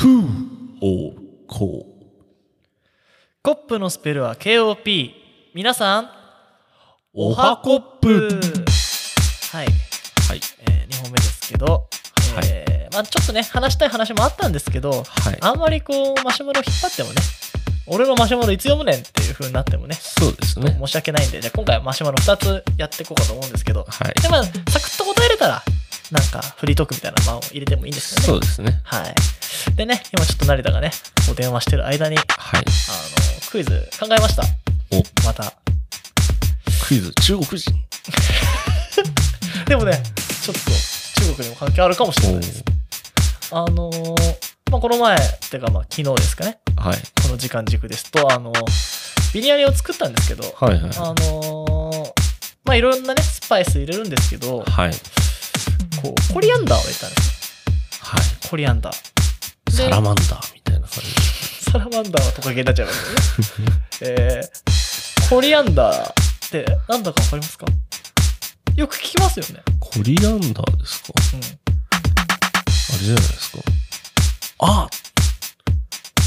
空をこう。コップのスペルは KOP。皆さん、おはコップはい、はい。え2本目ですけど、えーまあ、ちょっとね、話したい話もあったんですけど、はい。あんまりこう、マシュマロ引っ張ってもね、俺のマシュマロいつ読むねんっていう風になってもね、そうですね。申し訳ないんで、じゃあ今回はマシュマロ2つやっていこうかと思うんですけど、はい。で、まあ、サクッと答えれたら、なんかフリートークみたいな間を入れてもいいんですよね。そうですね。はい。でね、今ちょっと成田がね、お電話してる間に、あはい。の、クイズ考えました。お、また。クイズ、中国人。でもね、ちょっと中国にも関係あるかもしれないです。あのーまあ、この前、てかまあ昨日ですかね、はい。この時間軸ですと、あのビリヤニを作ったんですけど、はいはい。あのーまあいろんなね、スパイス入れるんですけど、はい。こう、コリアンダーを入れたんですはい。よ。コリアンダー。でサラマンダーみたいな感じ。サラマンダーはトカゲになっちゃいますよね。えー、コリアンダーってなんだかわかりますか？よく聞きますよね。コリアンダーですか？うん。あれじゃないですか。あ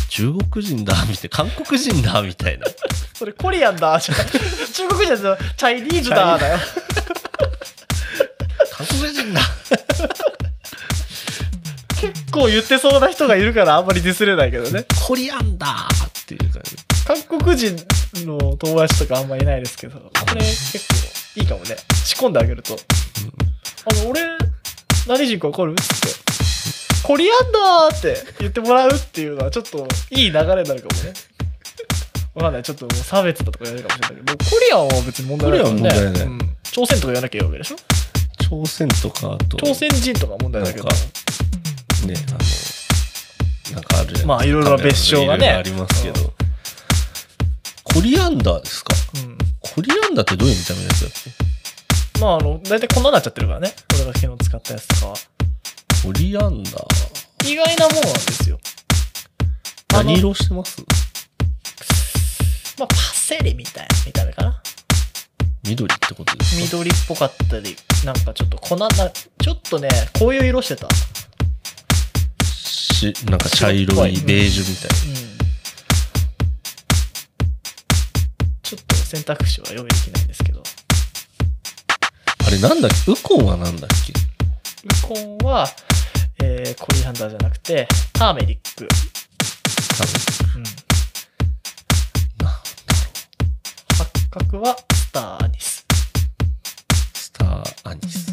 中国人だみたいな、韓国人だみたいな。それコリアンダーじゃ。中国人のチャイニーズダーだよ。韓国人だ結構言ってそうな人がいるからあんまりディスれないけどね。コリアンダーっていう感じ。韓国人の友達とかあんまいないですけど、これ結構いいかもね。仕込んであげると。あの、俺、何人かわかる？って。コリアンダーって言ってもらうっていうのはちょっといい流れになるかもね。わかんない。ちょっともう差別だとか言われるかもしれないけど、コリアンは別に問題ないね。問題ないうん朝鮮とか言わなきゃいいわけでしょ？朝鮮とかあと、朝鮮人とか問題だけどなん。かね、あの、なんかあるじゃないまあいろいろな別称がねありますけど。コリアンダーですか？うん。コリアンダーってどういう見た目のやつだっけ？まああの、大体こんなになっちゃってるからね。俺が昨日使ったやつとかは。コリアンダー。意外なもんなんですよ。何色してます？まあ、パセリみたいな見た目かな。緑ってことですか？緑っぽかったり、なんかちょっと粉な、ちょっとね、こういう色してた。し、なんか茶色いベージュみたいな。うん。ちょっと選択肢は用意できないんですけど。あれなんだっけ？ウコンはなんだっけ？ウコンは、えー、コリアンダーじゃなくて、ターメリック。多分。うん。な八角はスターアニス。スターアニス。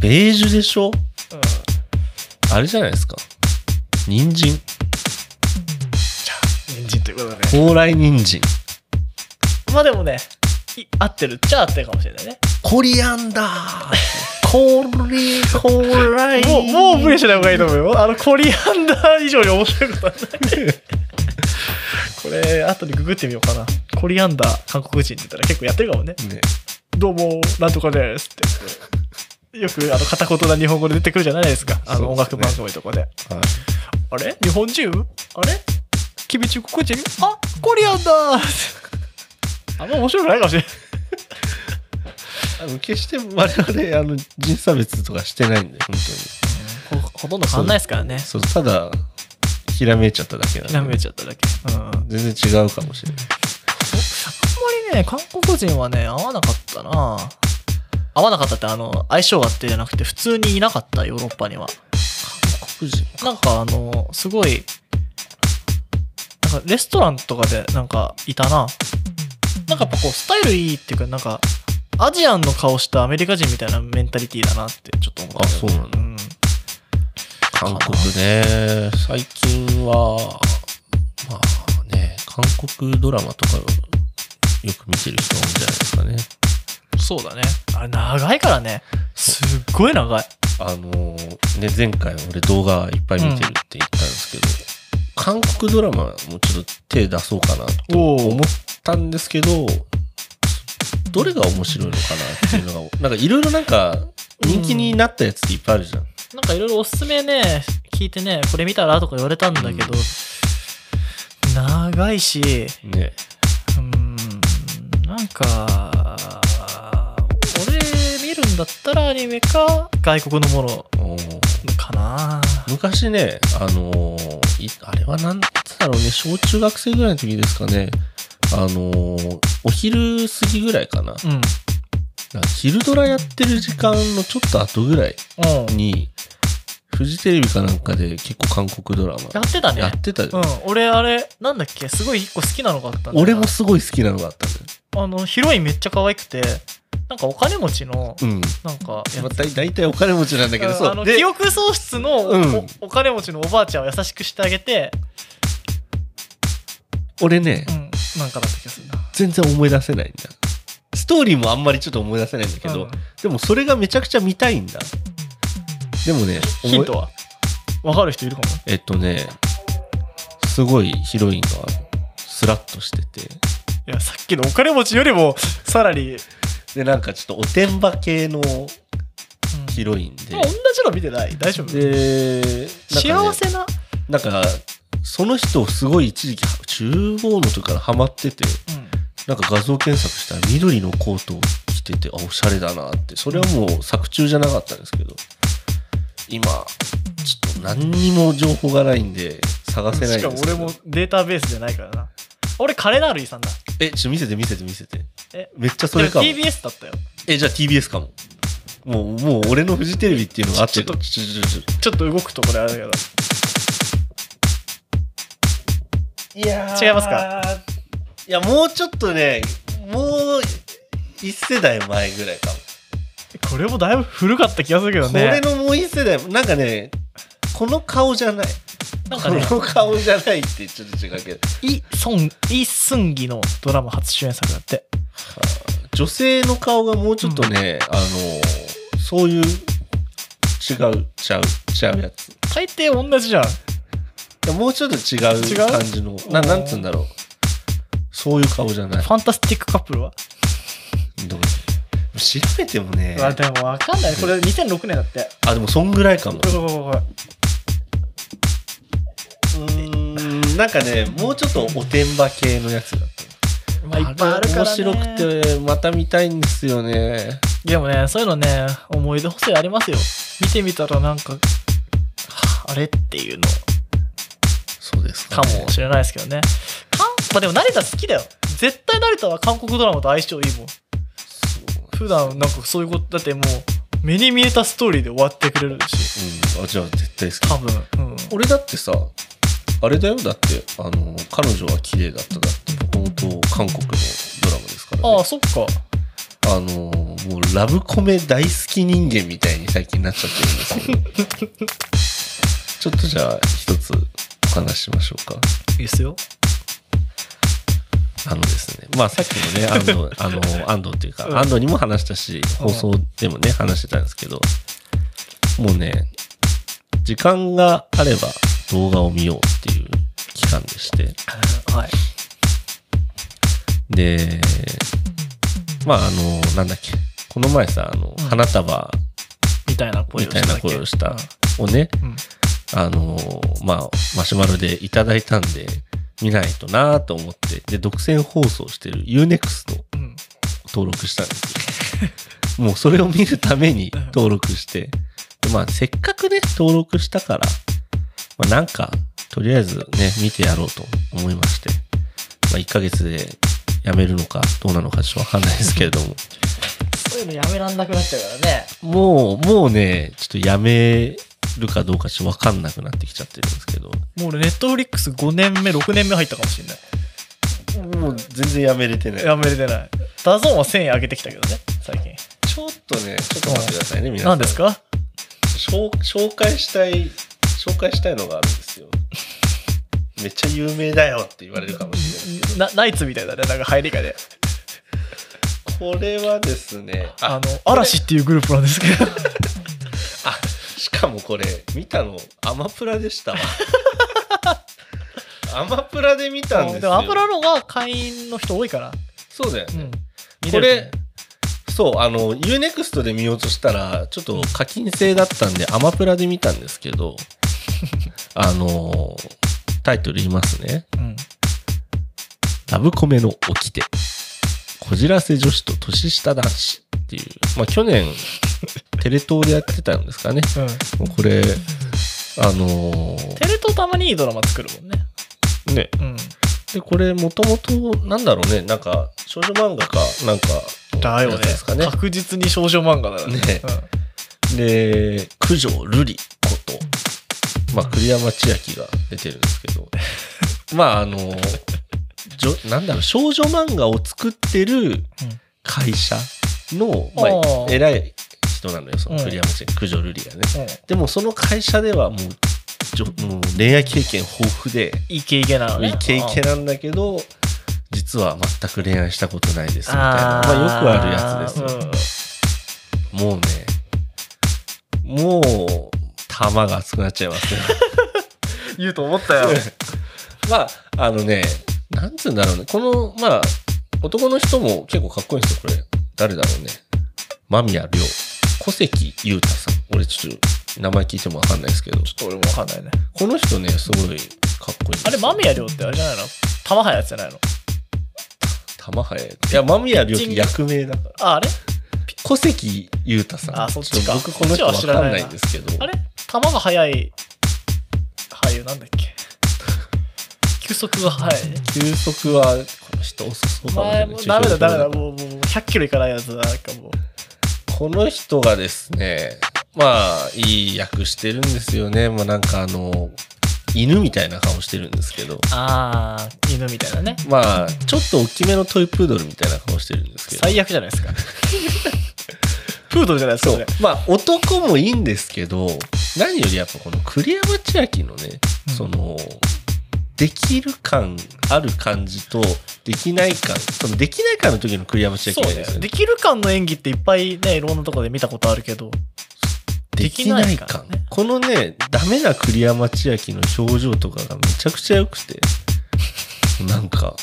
ベージュでしょ？うん。あれじゃないですか。人参。じゃあ、人参ということでね。高麗人参。まあでもね、い合ってるっちゃ合ってるかもしれないね。コリアンダー コリ、コライ。もう、もう無理しない方がいいと思うよ。あの、コリアンダー以上に面白いことはない。これ、後でググってみようかな。コリアンダー、韓国人って言ったら結構やってるかもね。ね。どうも、なんとかですって。よく、あの、片言な日本語で出てくるじゃないですか。あの、音楽番組とかで。はい。あれ？日本人？あれ？君中国人あ、コリアンダーあんま面白くないかもしれない。あの決して我々、あの、人差別とかしてないんで、本当に。ほほとんど変わんないですからね。そう、ただ、ひらめいちゃっただけなんで。なめちゃっただけ。うん。全然違うかもしれない。りね、韓国人はね、合わなかったな合わなかったって、あの、相性があってじゃなくて、普通にいなかった、ヨーロッパには。韓国人なんか、あの、すごい、なんか、レストランとかで、なんか、いたな。なんかやっぱこう、スタイルいいっていうか、なんか、アジアンの顔したアメリカ人みたいなメンタリティだなってちょっと思った。あそうなんだん。韓国ね、最近は、まあね、韓国ドラマとかよく見てる人多いんじゃないですかね。そうだね。あれ、長いからね。すっごい長い。あのーね、前回俺動画いっぱい見てるって言ったんですけど、韓国ドラマもちょっと手出そうかなと思ったんですけど、どれが面白いのかなっていうのが、なんかいろいろなんか人気になったやつっていっぱいあるじゃん。なんかいろいろおすすめね、聞いてね、これ見たらとか言われたんだけど、長いし、ね。なんか、俺見るんだったらアニメか外国のものかな。昔昔ね、あのーいあれはなんつだろうね、小中学生ぐらいの時ですかね、あのーお昼過ぎぐらいかな。うん。なんか昼ドラやってる時間のちょっと後ぐらいうん。に、フジテレビかなんかで結構韓国ドラマやってたね。やってたうん。俺、あれ、なんだっけ、すごい一個好きなのがあったんだ俺もすごい好きなのがあったんだよ。あの、ヒロインめっちゃ可愛くて、なんかお金持ちの、うん。なんか大大体お金持ちなんだけど、そう。あので記憶喪失のお,、うんお金持ちのおばあちゃんを優しくしてあげて、俺ねう、ん、なんかだった気がするな。全然思い出せないんだ。ストーリーもあんまりちょっと思い出せないんだけど、うんでもそれがめちゃくちゃ見たいんだ。でもね、ヒントは？わかる人いるかも。えっとね、すごいヒロインがスラッとしてて、いや、さっきのお金持ちよりも、さらに、で、なんかちょっとおてんば系のうん。ヒロインで、同じの見てない？大丈夫？で、幸せな、なんか、その人すごい一時期、中央の時からハマってて、うん。なんか画像検索したら緑のコートを着てて、あ、おしゃれだなって。それはもう作中じゃなかったんですけど、今、ちょっと何にも情報がないんで探せないんですけど。しかも俺もデータベースじゃないからな。俺、金のあるイさんだ。え、ちょ、見せて見せて見せて。え、めっちゃそれかも。でも TBS だったよ。え、じゃあ TBS かも。もう、もう俺のフジテレビっていうのがあって、ちょっとちょちょちょちょっと動くとこれあれだけど。いや違いますかいや、もうちょっとね、もう一世代前ぐらいかも。これもだいぶ古かった気がするけどこね。れのもう一世代、なんかね、この顔じゃない。なんかねこの顔じゃないってちょっと違うけど。イ・ソン、イ・スンギのドラマ初主演作だって。女性の顔がもうちょっとね、あの、そういう、違う、ちゃう、ちゃうやつ。い大抵同じじゃん。やもうちょっと違う感じの、ななんつうんだろう。そういう顔じゃない。ファンタスティックカップルは？どう調べてもね、あ、でもわかんない。これ2006年だって。あ、でもそんぐらいかも。うーん、なんかね、もうちょっとおてんば系のやつだった。れ。まあ、いっぱいあるから、ね。面白く。て、また見たいんですよね。でもね、そういうのね、思い出補正ありますよ。見てみたらなんか、はああれっていうのそうですかねもしれないですけどね。まあでも成田好きだよ。絶対成田は韓国ドラマと相性いいもん。普段なんかそういうこと、だってもう、目に見えたストーリーで終わってくれるし。うん、あじゃあ絶対好き。多分。うん。俺だってさ、あれだよ、だって、あの、彼女は綺麗だっただって、もともと韓国のドラマですからね。ああ、そっか。あの、もうラブコメ大好き人間みたいに最近なっちゃってるんですけど。ちょっとじゃあ、一つお話ししましょうか。いいっすよ。あのですね、まあさっきもね、安藤、あの、安藤っていうか、うん安藤にも話したし、放送でもね、話してたんですけど、もうね、時間があれば動画を見ようっていう期間でして、はい。で、まああの、なんだっけ、この前さ、あの、うん。花束。みたいな声みたいな声をしたうん。をね、うん。あの、まあ、マシュマロでいただいたんで、見ないとなと思って、で、独占放送してる Unext をうん。登録したんですよ。もうそれを見るために登録して、でまあせっかくね、登録したから、まあなんか、とりあえずね、見てやろうと思いまして、まあ1ヶ月でやめるのかどうなのかちょっとわかんないですけれども、そういうのやめらんなくなっちゃうからね。もう、もうね、ちょっとやめるかどうかちょっとわかんなくなってきちゃってるんですけど、もう俺ネットフリックス5年目、6年目入ったかもしれない。もう全然やめれてない。やめれてない。ダゾーンは1000円上げてきたけどね、最近。ちょっとね、ちょっと待ってくださいね、皆さん。何ですか？紹紹介したい紹介したいのがあるんですよめっちゃ有名だよって言われるかもしれないですけどなナイツみたいだね、なんか入りがで。これはですねあの、嵐っていうグループなんですけど。あしかもこれ見たのアマプラでしたわ アマプラで見たんですよでもアプラのが会員の人多いから。そうだよね、うん。これそうあの UNEXT で見ようとしたらちょっと課金制だったんでアマプラで見たんですけど あのタイトル言いますねうん。ラブコメの掟。こじらせ女子と年下男子っていう。まあ去年、テレ東でやってたんですかね。うん。もうこれ、ああのテレ東たまにいいドラマ作るもんね。ーね。うん。で、これもともと、なんだろうね、なんか、少女漫画か、なんか、だよねですかね。確実に少女漫画だよね。ねうんで、九条瑠璃こと、まあ、栗山千明が出てるんですけど、まあ、あの、じょなんだろう、少女漫画を作ってる会社の、まあ偉い人なのよ、そのうん。栗山千明、九条瑠璃がね。うん。でも、その会社ではもう、じょもう恋愛経験豊富で、イケイケなのね。イケイケなんだけど、実は全く恋愛したことないですみたいな、まあ、よくあるやつですよ。もうね、もう、玉が熱くなっちゃいますね。う ん言うと思ったよ。まあ、あのね、なんつうんだろうね。この、まあ、男の人も結構かっこいいんですよ、これ。誰だろうね。間宮亮。小関裕太さん。俺ちょっと、名前聞いてもわかんないですけど。ちょっと俺もわかんないね。この人ね、すごいかっこいいあれ、間宮亮ってあれじゃないの？玉早やつじゃないの？玉早い。いや、間宮亮って役名だから。あ、あれ？小関裕太さん。あそっちかょと僕この人わかんないんですけど。あれ玉が速い俳優なんだっけ？球速が速いね。球速は、この人遅そうかもしれない前もダメだダメだ。中もう、もう100キロいかないやつだ。なんかもう。この人がですね、まあ、いい役してるんですよね。まあなんかあの、犬みたいな顔してるんですけど。あー、犬みたいなね。まあ、ちょっと大きめのトイプードルみたいな顔してるんですけど。最悪じゃないですか。プードルじゃないですか。まあ、男もいいんですけど、何よりやっぱこの栗山千明のね、うんその、できる感ある感じと、できない感、そのできない感の時の栗山千明ですよ。ねで。きる感の演技っていっぱいね、いろんなとこで見たことあるけど。できない感ね。このね、ダメな栗山千明の表情とかがめちゃくちゃ良くて、なんか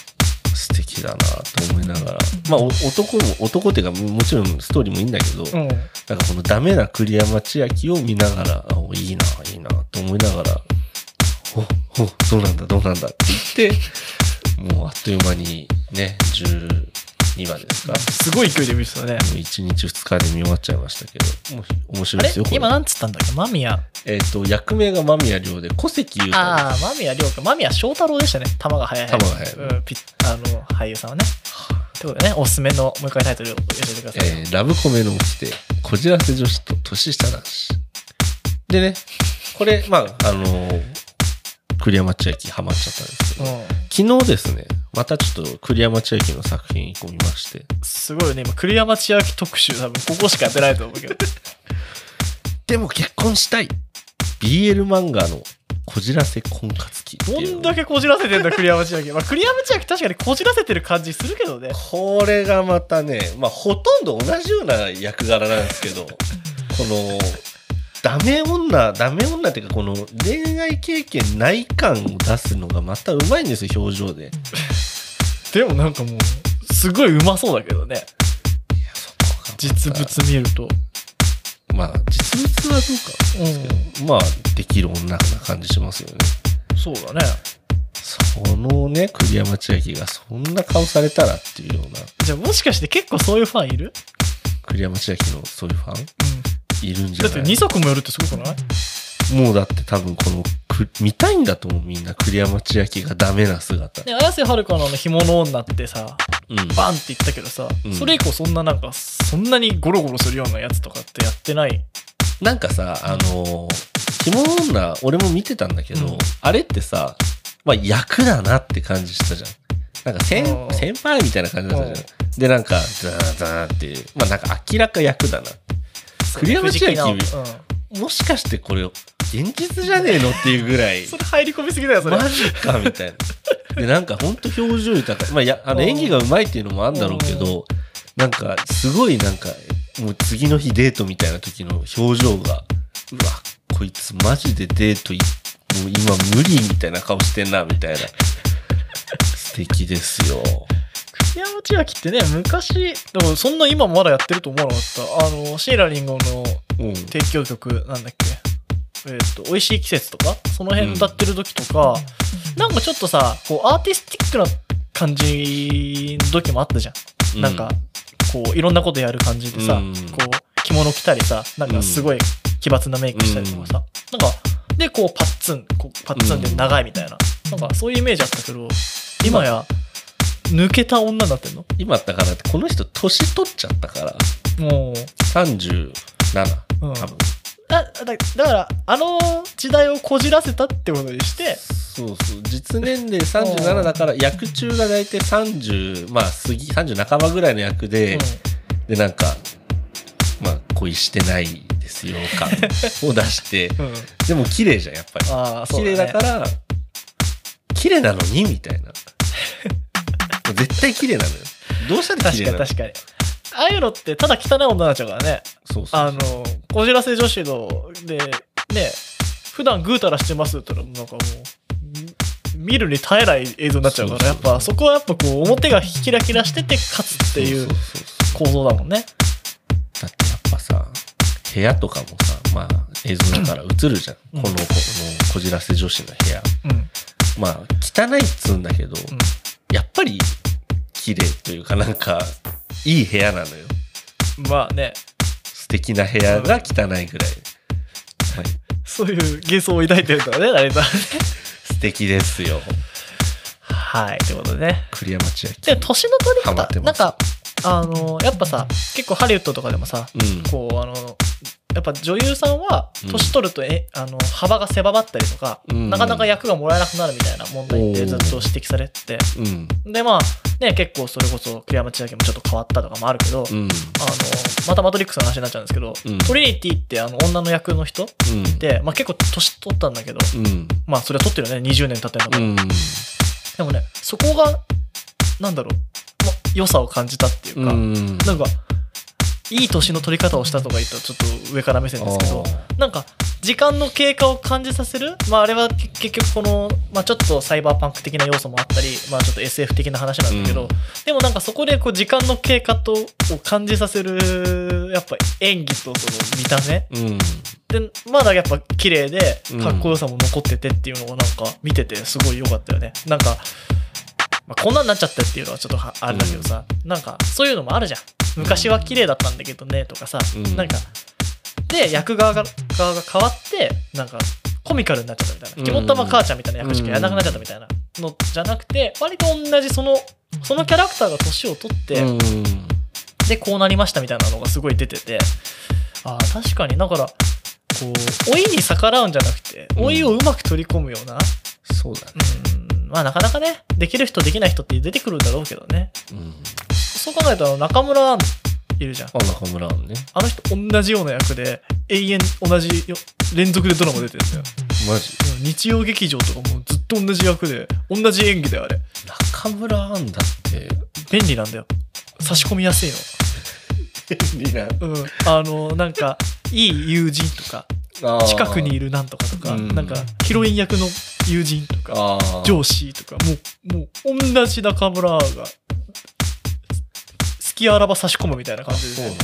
素敵だなと思いながら。まあお男も、男っていうかもちろんストーリーもいいんだけど、うん。なんかこのダメな栗山千明を見ながら、いいな、いいなと思いながら、お、お、どうなんだ、どうなんだって言って、もうあっという間にね、12話ですか？すごい勢いで見てたね。もう1日2日で見終わっちゃいましたけど、もう面白いですよ、今なんつったんだっけ？間宮。えっ、と、役名が間宮亮で、小関裕太ああ、間宮亮か。間宮祥太郎でしたね。球が速い。球が速いうん、ピッあの、俳優さんはね。ということでね、おすすめの、もう一回タイトルを教えてください。えーラブコメの掟、こじらせ女子と年下男子。でね、これ、まあ、あのー栗山千明ハマっちゃったんですけど、うん。昨日ですね、またちょっと栗山千明の作品一個見まして、すごいよね。今、栗山千明特集、多分ここしかやってないと思うけど。でも結婚したい !BL 漫画のこじらせ婚活記ってど。んだけこじらせてんだ、栗山千明。まあ、栗山千明確かにこじらせてる感じするけどね。これがまたね、まあ、ほとんど同じような役柄なんですけど、この、ダメ女、ダメ女っていうか、この恋愛経験ない感を出すのがまたうまいんですよ、表情で。でもなんかもう、すごいうまそうだけどね。実物見ると。まあ、実物はどうかなんですけど、まあ、できる女な感じしますよね。そうだね。そのね、栗山千明がそんな顔されたらっていうような、じゃあもしかして結構そういうファンいる？栗山千明のそういうファン？うん。いるんじだってゃない2足もやるってすごくない？もうだって多分このく、見たいんだと思う、みんな。栗山千明がダメな姿。ね、綾瀬はるかのあの干物女ってさ、うん。バンって言ったけどさ、うんそれ以降そんななんか、そんなにゴロゴロするようなやつとかってやってない？なんかさ、あのー、着物女、俺も見てたんだけど、うんあれってさ、まあ役だなって感じしたじゃん。なんか先うん先輩みたいな感じだったじゃん。で、なんか、ザーザーってまあなんか明らか役だな。栗山千明うん。もしかしてこれ、現実じゃねえのっていうぐらい。それ入り込みすぎだよ、それ。マジかみたいな。で、なんか本当表情豊か。まあ、や、あのうん演技がうまいっていうのもあるんだろうけど、なんかすごいなんか、もう次の日デートみたいな時の表情が、うわ、こいつマジでデートい、もう今無理みたいな顔してんな、みたいな。素敵ですよ。山千明ってね、昔、でもそんな今まだやってると思わなかった。あの、シーラリンゴの。提供曲、なんだっけ。えっ、と、美味しい季節とか、その辺歌ってる時とか、なんかちょっとさ、こう、アーティスティックな感じの時もあったじゃん。なんか、こう、いろんなことやる感じでさ、うんこう、着物着たりさ、なんかすごい奇抜なメイクしたりとかさ、なんか、でこうパッツンこうパッツンで長いみたいな、なんかそういうイメージあったけど今や抜けた女になってんの？今だからこの人年取っちゃったから。もう。37うん。多分、だだだからあの時代をこじらせたってことにして。そうそう。実年齢37だから役中が大体30まあ過ぎ30半ばぐらいの役で、でなんかまあ恋してないですよ感 を出して。うん。うんでも綺麗じゃんやっぱり。ああそう綺だ、ね、麗だから綺麗なのにみたいな絶対綺麗なのよ。どうしたら綺麗なの？確かに確かに。ああいうのってただ汚い女になっちゃうからね。そうそうあのこじらせ女子のでね普段ぐうたらしてますって言ったらなんかもうみ見るに耐えない映像になっちゃうからやっぱそこはやっぱこう表がキラキラしてて勝つっていう構造だもんね。だってやっぱさ部屋とかもさまあ映像だから映るじゃん、うん。この子のこじらせ女子の部屋。うん。まあ汚いっつうんだけど、やっぱり綺麗というかなんかいい部屋なのよ。うんまあね。素敵な部屋が汚いぐらい、はい、そういう幻想を抱いてるからね成田素敵ですよ。はいということでね。栗山千で明年の取り方なんかあのやっぱさ結構ハリウッドとかでもさうん。こうあのやっぱ女優さんはうん。年取るとえ、あの幅が狭まったりとか、うん。なかなか役がもらえなくなるみたいな問題ってずっと指摘されてて。うん。でまあね結構それこそ栗山千明もちょっと変わったとかもあるけど、うん。あのまたマトリックスの話になっちゃうんですけど、うん。トリニティってあの女の役の人うん。で、まあ、結構年取ったんだけど、うん。まあそれは取ってるよね。20年経ってるんだか。ら、うん。でもねそこがなんだろう、ま良さを感じたっていうか、うん。なんかいい年の取り方をしたとか言ったらちょっと上から目線ですけどあなんか時間の経過を感じさせる？まああれはけ結局この、まあ、ちょっとサイバーパンク的な要素もあったりまあちょっと SF 的な話なんだけど、うん。でもなんかそこでこう時間の経過とを感じさせるやっぱ演技とその見た目？うん。でまだやっぱ綺麗でうん。かっこよさも残っててっていうのがなんか見ててすごい良かったよね。なんか、まあ、こんなんなっちゃったっていうのはちょっとはあれだけどさ、なんかそういうのもあるじゃん。昔は綺麗だったんだけどねとかさ、うん。なんかで役側が側が変わってなんかコミカルになっちゃったみたいな。うん。肝っ玉母ちゃんみたいな役しかやらなくなっちゃったみたいなのじゃなくて割と同じそのそのキャラクターが年を取って、うん。でこうなりましたみたいなのがすごい出ててあー確かに。だからこう老いに逆らうんじゃなくてうん。老いをうまく取り込むようなそうだね。うんまあなかなかねできる人できない人って出てくるんだろうけどね。うんそう考えたら中村アンいるじゃん。あ中村アンね。あの人同じような役で永遠同じよ連続でドラマ出てるんだよ。マジ？うん日曜劇場とかもずっと同じ役で同じ演技だよあれ。中村アンだって。便利なんだよ。差し込みやすい 便利なのうん。あのなんかいい友人とか近くにいるるなんとかとか、うん。なんかヒロイン役の友人とか、上司とか、もう、もう、同じ中村が、好きあらば差し込むみたいな感じで、あそうなん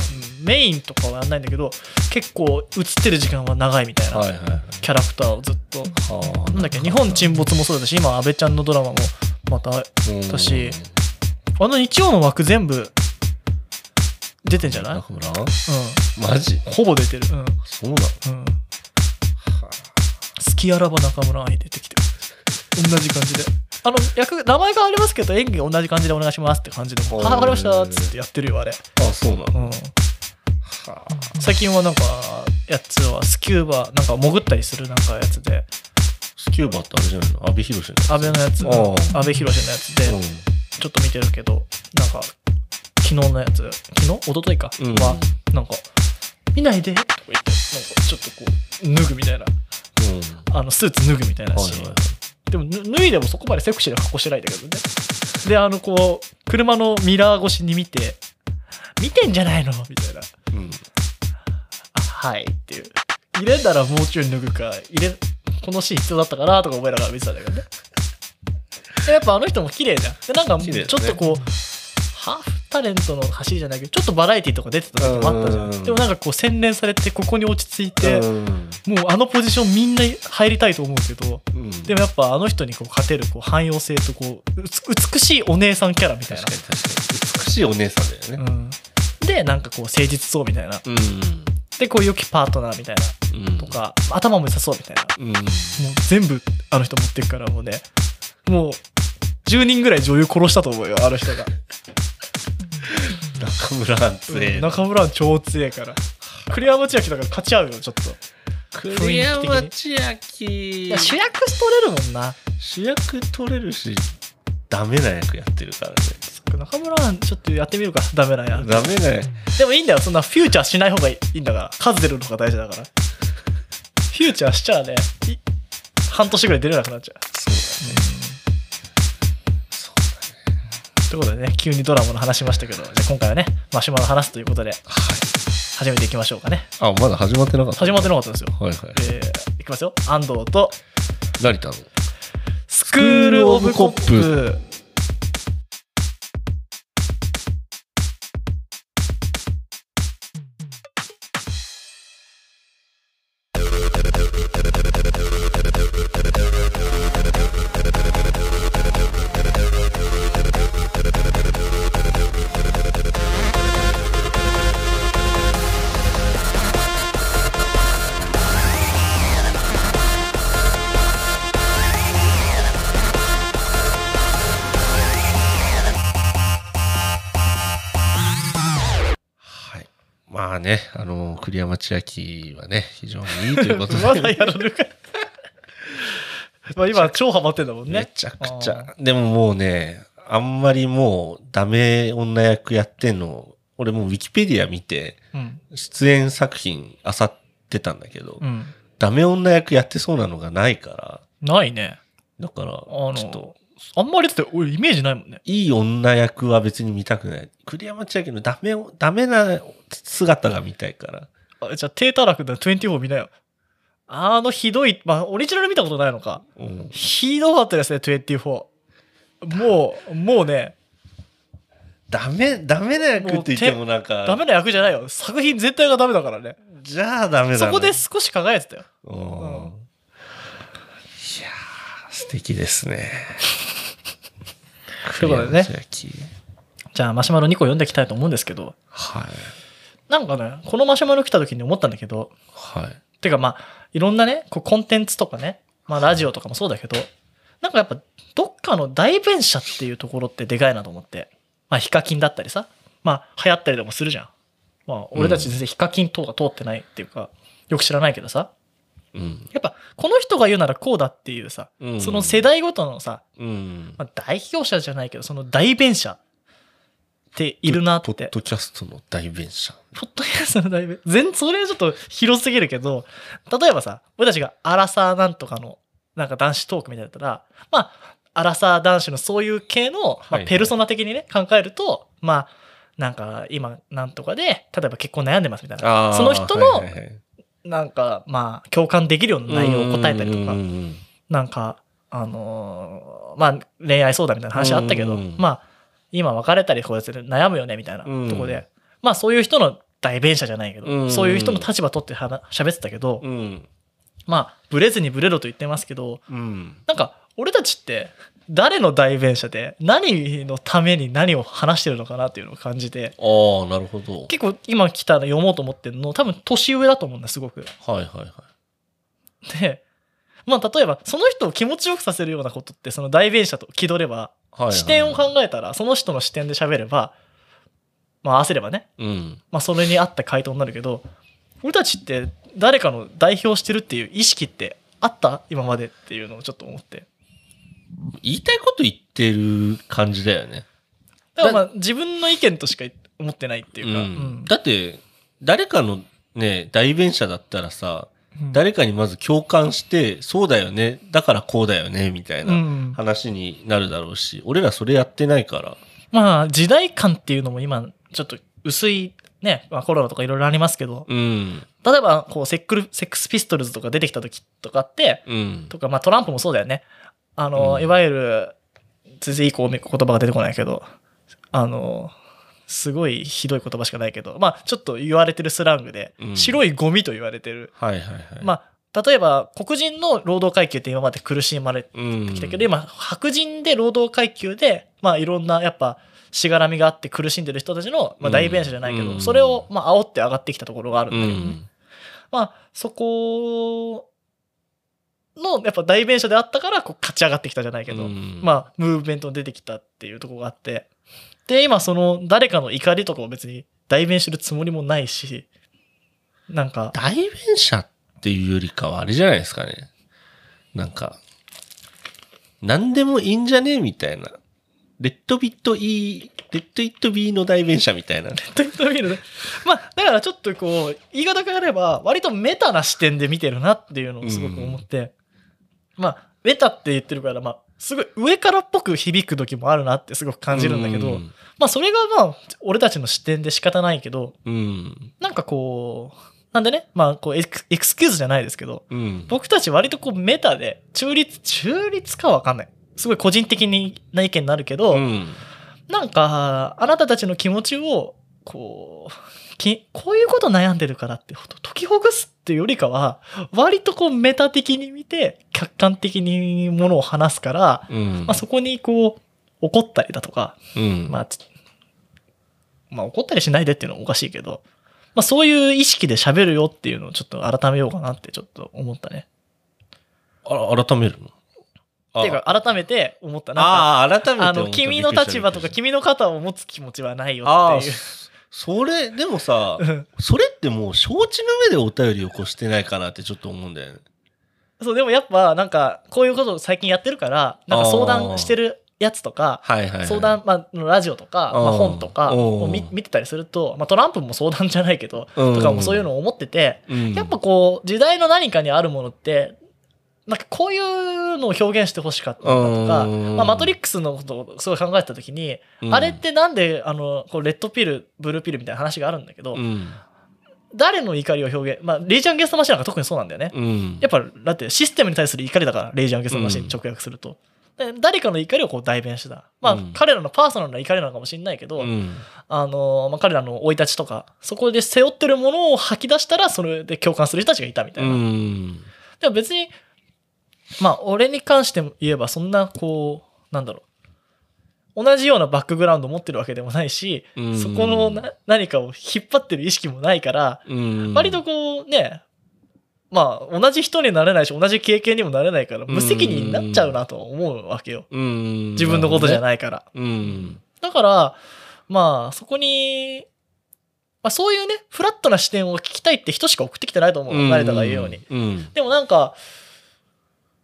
メインとかはやんないんだけど、結構映ってる時間は長いみたいなはいはいはい。キャラクターをずっと、はあなんだっけ、日本沈没もそうだし、今、安倍ちゃんのドラマも、また、うん。私あの日曜の枠全部、出てんじゃない？中村うマジ？ん。ほぼ出てる。うん。そうなの？うん。好きあらば中村愛出てきてる。同じ感じで。あの、役、名前がありますけど、演技同じ感じでお願いしますって感じでもう、へーはわかりましたっつってやってるよ、あれ。あそうなの？うん。は最近はなんか、やつは、スキューバ、なんか潜ったりするなんかやつで、スキューバってあれじゃないの？阿部寛のやつ？安倍のやつ、ああ安倍博のやつで、うんちょっと見てるけど、なんか、昨日のやつ、昨日？一昨日か、うんは、なんか、見ないでとか言って、なんかちょっとこう、脱ぐみたいな、うんあの、スーツ脱ぐみたいなシーン。はいはいでもぬ脱いでもそこまでセクシーな格好してないんだけどね。で、あの、こう、車のミラー越しに見て、見てんじゃないの？みたいな。うんあ、はいっていう。入れんならもうちょい脱ぐか、入れ、このシーン必要だったかなとか思いながら見てたんだけどね。でやっぱあの人も綺麗じゃん。で、なんかちょっとこう、ハーフタレントの走りじゃないけど、ちょっとバラエティとか出てた時もあったじゃうんん。でもなんかこう洗練されて、ここに落ち着いて、うん。もうあのポジションみんな入りたいと思うけど、うん。でもやっぱあの人にこう勝てるこう汎用性とこう美しいお姉さんキャラみたい確かに確かに。美しいお姉さんだよな、ね。うん、でなんかこう誠実そうみたいな。うん。でこう良きパートナーみたいな。うん。とか、頭も良さそうみたいな。うん。もう全部あの人持ってくからもうね、もう10人ぐらい女優殺したと思うよ、あの人が。中村アンツうん中村は超強いから。栗山千明だから勝ち合うよ、ちょっと。栗山千明。主役取れるもんな。主役取れるし、ダメな役やってるからね。中村はちょっとやってみるか、ダメなや。ダメな役。でもいいんだよ、そんなフューチャーしない方がいいんだから。数出るのが大事だから。フューチャーしちゃね、い半年ぐらい出れなくなっちゃう。そうだね。そうということでね、急にドラマの話しましたけど、じゃあ今回はね、マシュマロ話すということで。始めていきましょうかね。あ、まだ始まってなかった。始まってなかったんですよ。はいはい。えー、いきますよ。安藤と、成田の。スクール・オブ・コップ。あね、あの、栗山千明はね、非常にいいということで。まだやるのか。まあ今超ハマってんだもんね。めちゃくちゃ。でももうね、あんまりもうダメ女役やってんの、俺もうウィキペディア見て、うん。出演作品漁ってたんだけど、うん。ダメ女役やってそうなのがないから、ないね。だから、ちょっと、あんまりだって俺イメージないもんね。いい女役は別に見たくない。栗山千明のダメを、ダメな姿が見たいから。あじゃあ、低たらくだ24見なよ。あのひどい、まあ、オリジナル見たことないのか。うん。ひどかったですね、24。もう、もうね、ダメ、ダメな役って言ってもなんか、ダメな役じゃないよ。作品全体がダメだからね。じゃあダメだ、ね。そこで少し輝いてたよ。うん。うんいやー、素敵ですね。ということでねじゃあ、マシュマロ2個読んでいきたいと思うんですけど、はい。なんかね、このマシュマロ来た時に思ったんだけど、はい。てかまあ、いろんなね、こうコンテンツとかね、まあラジオとかもそうだけど、なんかやっぱどっかの代弁者っていうところってでかいなと思って。まあヒカキンだったりさ、まあ流行ったりでもするじゃん。まあ俺たち全然ヒカキン等が通ってないっていうか、よく知らないけどさ、うん。やっぱこの人が言うならこうだっていうさ、うんその世代ごとのさ、うん。まあ、代表者じゃないけど、その代弁者っているなって。ポッドキャストの代弁者。ポッドキャストの代弁、全、それはちょっと広すぎるけど、例えばさ、俺たちがアラサーなんとかの、なんか男子トークみたいだったら、まあ、アラサー男子のそういう系の、まあ、はいペルソナ的にね、考えると、まあ、なんか今なんとかで、例えば結婚悩んでますみたいな。その人のなんか、まあ、共感できるような内容を答えたりとかなんか、あのーまあ、恋愛相談みたいな話あったけど、うんまあ、今別れたりこうやって悩むよねみたいなとうんころで、まあそういう人の代弁者じゃないけど、うんそういう人の立場取って話喋ってたけど。まあ、ブレずにブレろと言ってますけど、うん。なんか、俺たちって、誰の代弁者で、何のために何を話してるのかなっていうのを感じて、ああ、なるほど。結構今来たら読もうと思ってるの、多分年上だと思うんだ、すごく。はいはいはい。で、まあ例えば、その人を気持ちよくさせるようなことって、その代弁者と気取れば、視点を考えたら、その人の視点で喋れば、まあ合わせればね、うん。まあそれに合った回答になるけど、俺たちって誰かの代表してるっていう意識ってあった？今までっていうのをちょっと思って。言いたいこと言ってる感じだよね。だからまあ自分の意見としか思ってないっていうか、うんうんだって、誰かのね、代弁者だったらさ、うん誰かにまず共感して、そうだよね、だからこうだよね、みたいうなん話になるだろうし、俺らそれやってないから。まあ時代感っていうのも今ちょっと薄いね、まあ、コロナとかいろいろありますけど、うん。例えばこうセックルセックスピストルズとか出てきた時とかって、うん。とかまあトランプもそうだよね。あの、うんいわゆる、全然いい言葉が出てこないけど、あの、すごいひどい言葉しかないけど、まあちょっと言われてるスラングで、うん白いゴミと言われてる。はいはいはい。まあ例えば黒人の労働階級って今まで苦しまれてうん。きたけど、今白人で労働階級で、まあいろんなやっぱしがらみがあって苦しんでる人たちの、まあ、代弁者じゃないけど、うんそれをまあ煽って上がってきたところがあるんうだけどね、ん。まあ、そこの、やっぱ代弁者であったから、こう、勝ち上がってきたじゃないけど、うんまあ、ムーブメントに出てきたっていうところがあって、で、今、その、誰かの怒りとかを別に代弁するつもりもないし、なんか、代弁者っていうよりかはあれじゃないですかね。なんか、何でもいいんじゃねえみたいな。レッドビット E、レッドイット B の代弁者みたいな。と言ってみるね。まあ、だからちょっとこう、言い方変えれば、割とメタな視点で見てるなっていうのをすごく思って、まあ、メタって言ってるから、まあ、すごい上からっぽく響く時もあるなってすごく感じるんだけど、うんまあ、それがまあ、俺たちの視点で仕方ないけど、うん。なんかこう、なんでね、まあ、こうエク、エクスキューズじゃないですけど、うん。僕たち割とこうメタで、中立、中立かわかんない。すごい個人的な意見になるけど、うん。なんか、あなたたちの気持ちを、こう、きこういうこと悩んでるからって、解きほぐすっていうよりかは、割とこうメタ的に見て、客観的にものを話すから、うん。まあそこにこう、怒ったりだとか、うん。まあ、つまあ怒ったりしないでっていうのはおかしいけど、まあそういう意識で喋るよっていうのをちょっと改めようかなってちょっと思ったね。あら、改めるの？っていうか、改めて思った。なああ、改めてあの、思った君の立場とか君の肩を持つ気持ちはないよっていう。、それ、でもさ、うん。それってもう承知の上でお便りをこしてないかなってちょっと思うんだよね。そう、でもやっぱ、なんか、こういうことを最近やってるから、なんか相談してるやつとか、はいはい、はい。相談、まあ、ラジオとか、まあ、うん本とかうん。を見見てたりすると、まあ、トランプも相談じゃないけど、うん。とかもそういうのを思ってて、うん、やっぱこう、時代の何かにあるものって、なんかこういうのを表現してほしかったとか、うんまあ、マトリックスのことをすごい考えたときに、うんあれってなんで、あの、こうレッドピル、ブルーピルみたいな話があるんだけど、うん。誰の怒りを表現、まあ、レイジャンゲストマシンなんか特にそうなんだよね。うん。やっぱ、だってシステムに対する怒りだから、レイジャンゲストマシン直訳すると。で誰かの怒りをこう代弁してた。まあ、うん彼らのパーソナルな怒りなのかもしれないけど、うん。あの、まあ、彼らの生い立ちとか、そこで背負ってるものを吐き出したら、それで共感する人たちがいたみたういな。ん。でも別に、まあ、俺に関しても言えば、そんな、こう、なんだろう。同じようなバックグラウンドを持ってるわけでもないし、うんそこのな何かを引っ張ってる意識もないから、うん。割とこうね、まあ、同じ人になれないし、同じ経験にもなれないから、無責任になっちゃうなと思うわけよ。うん。自分のことじゃい。ないから。うん。だから、まあ、そこに、まあ、そういうね、フラットな視点を聞きたいって人しか送ってきてないと思うの、成田が言うように。うん。でもなんか、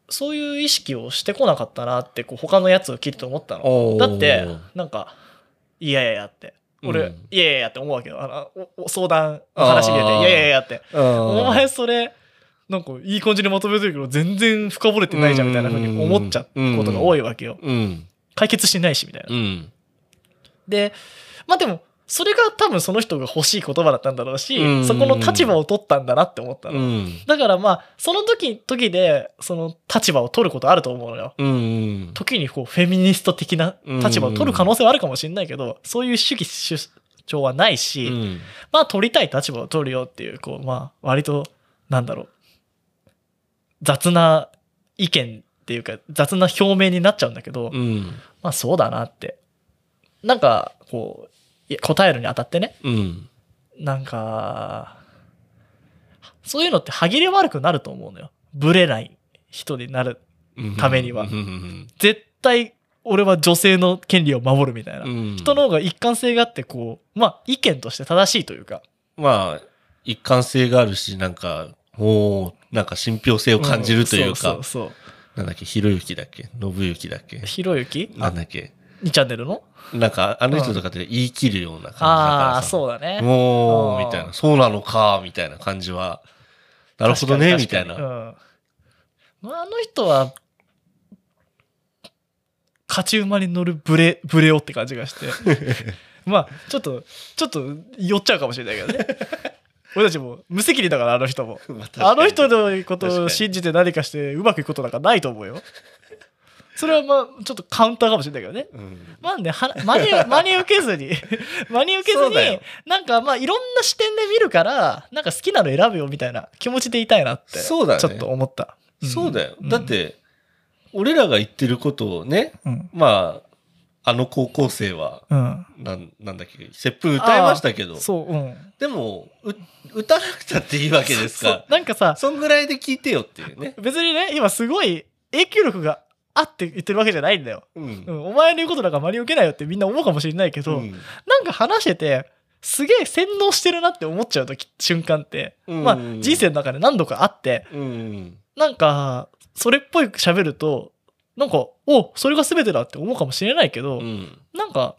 そういう意識をしてこなかったなって、こう、他のやつを聞いてて思ったの。だって、なんか、いやいやいやって。俺、うんいやいやいやって思うわけよ。あの相談の話入れて、いやいやいやって。おお前それ、なんかいい感じにまとめてるけど、全然深掘れてないじゃんみたいな風に思っちゃうことが多いわけよ。うん。解決してないしみたいな。うん。で、まあでも、それが多分その人が欲しい言葉だったんだろうし、うんそこの立場を取ったんだなって思ったの。うん。だからまあ、その時、時で、その立場を取ることあると思うのよ。うん。時にこう、フェミニスト的な立場を取る可能性はあるかもしれないけど、そういう主義主張はないし、うん。まあ、取りたい立場を取るよっていう、こう、まあ、割と、なんだろう、雑な意見っていうか、雑な表明になっちゃうんだけど、うん。まあ、そうだなって。なんか、こう、答えるにあたってね、うん。なんか、そういうのって歯切れ悪くなると思うのよ。ブレない人になる。ためには。うん。絶対、俺は女性の権利を守るみたいな。うん。人の方が一貫性があって、こう、まあ、意見として正しいというか、まあ、一貫性があるし、なんか、もう、なんか信憑性を感じるというか、んそうそうそう。なんだっけ、ひろゆきだっけ信ゆだっけ。ひろゆき？なんだっけ2チャンネルの？なんか、あの人とかって言い切るような感じだからああ、さ。そうだね。もう、うんみたいな。そうなのか、みたいな感じは。なるほどね、確みたいな。うんまあ、あの人は、勝ち馬に乗るブレ、ブレオって感じがして。まあ、ちょっと、ちょっと寄っちゃうかもしれないけどね。俺たちも無責任だから、あの人も。まあの人のことを信じて何かしてうまくいくことなんかないと思うよ。それはまあ、ちょっとカウンターかもしれないけどね。うんまあね、は真に、真に 受けずに、真に受けずに、なんかまあいろんな視点で見るから、なんか好きなの選ぶよみたいな気持ちでいたいなって、そうだねちょっと思った。んそうだよ。んだって、俺らが言ってることをね、うんまあ、あの高校生は、うん。なん、なんだっけ、接吻歌いましたけど、そう、うん。でも、う、歌わなくたっていいわけですか なんかさら、、そんぐらいで聞いてよっていうね。別にね、今すごい影響力があって言ってるわけじゃないんだよ。うんう。ん、お前の言うことなんか真に受けないよってみんな思うかもしれないけど、うんなんか話してて、すげえ洗脳してるなって思っちゃう時瞬間って、うんまあ人生の中で何度かあって、うん。なんか、それっぽい喋ると、なんか、おそれが全てだって思うかもしれないけど、うん。なんか、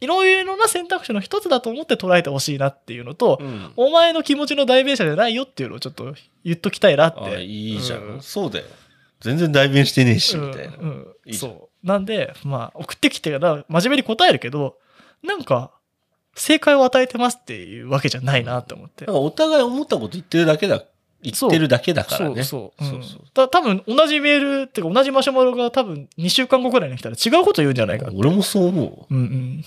いろいろな選択肢の一つだと思って捉えてほしいなっていうのと、うん。お前の気持ちの代弁者じゃないよっていうのをちょっと言っときたいなって。あ、いいじゃん。うんそうだよ。全然代弁してねえし、うんみたいな。うんそう。なんで、まあ、送ってきてから真面目に答えるけど、なんか、正解を与えてますっていうわけじゃないなって思って。お互い思ったこと言ってるだけだ、言ってるだけだからね。そうそう。そううんそうた多分同じメールっていうか同じマシュマロが多分2週間後くらいに来たら違うこと言うんじゃないか。俺もそう思うわ。うんうん。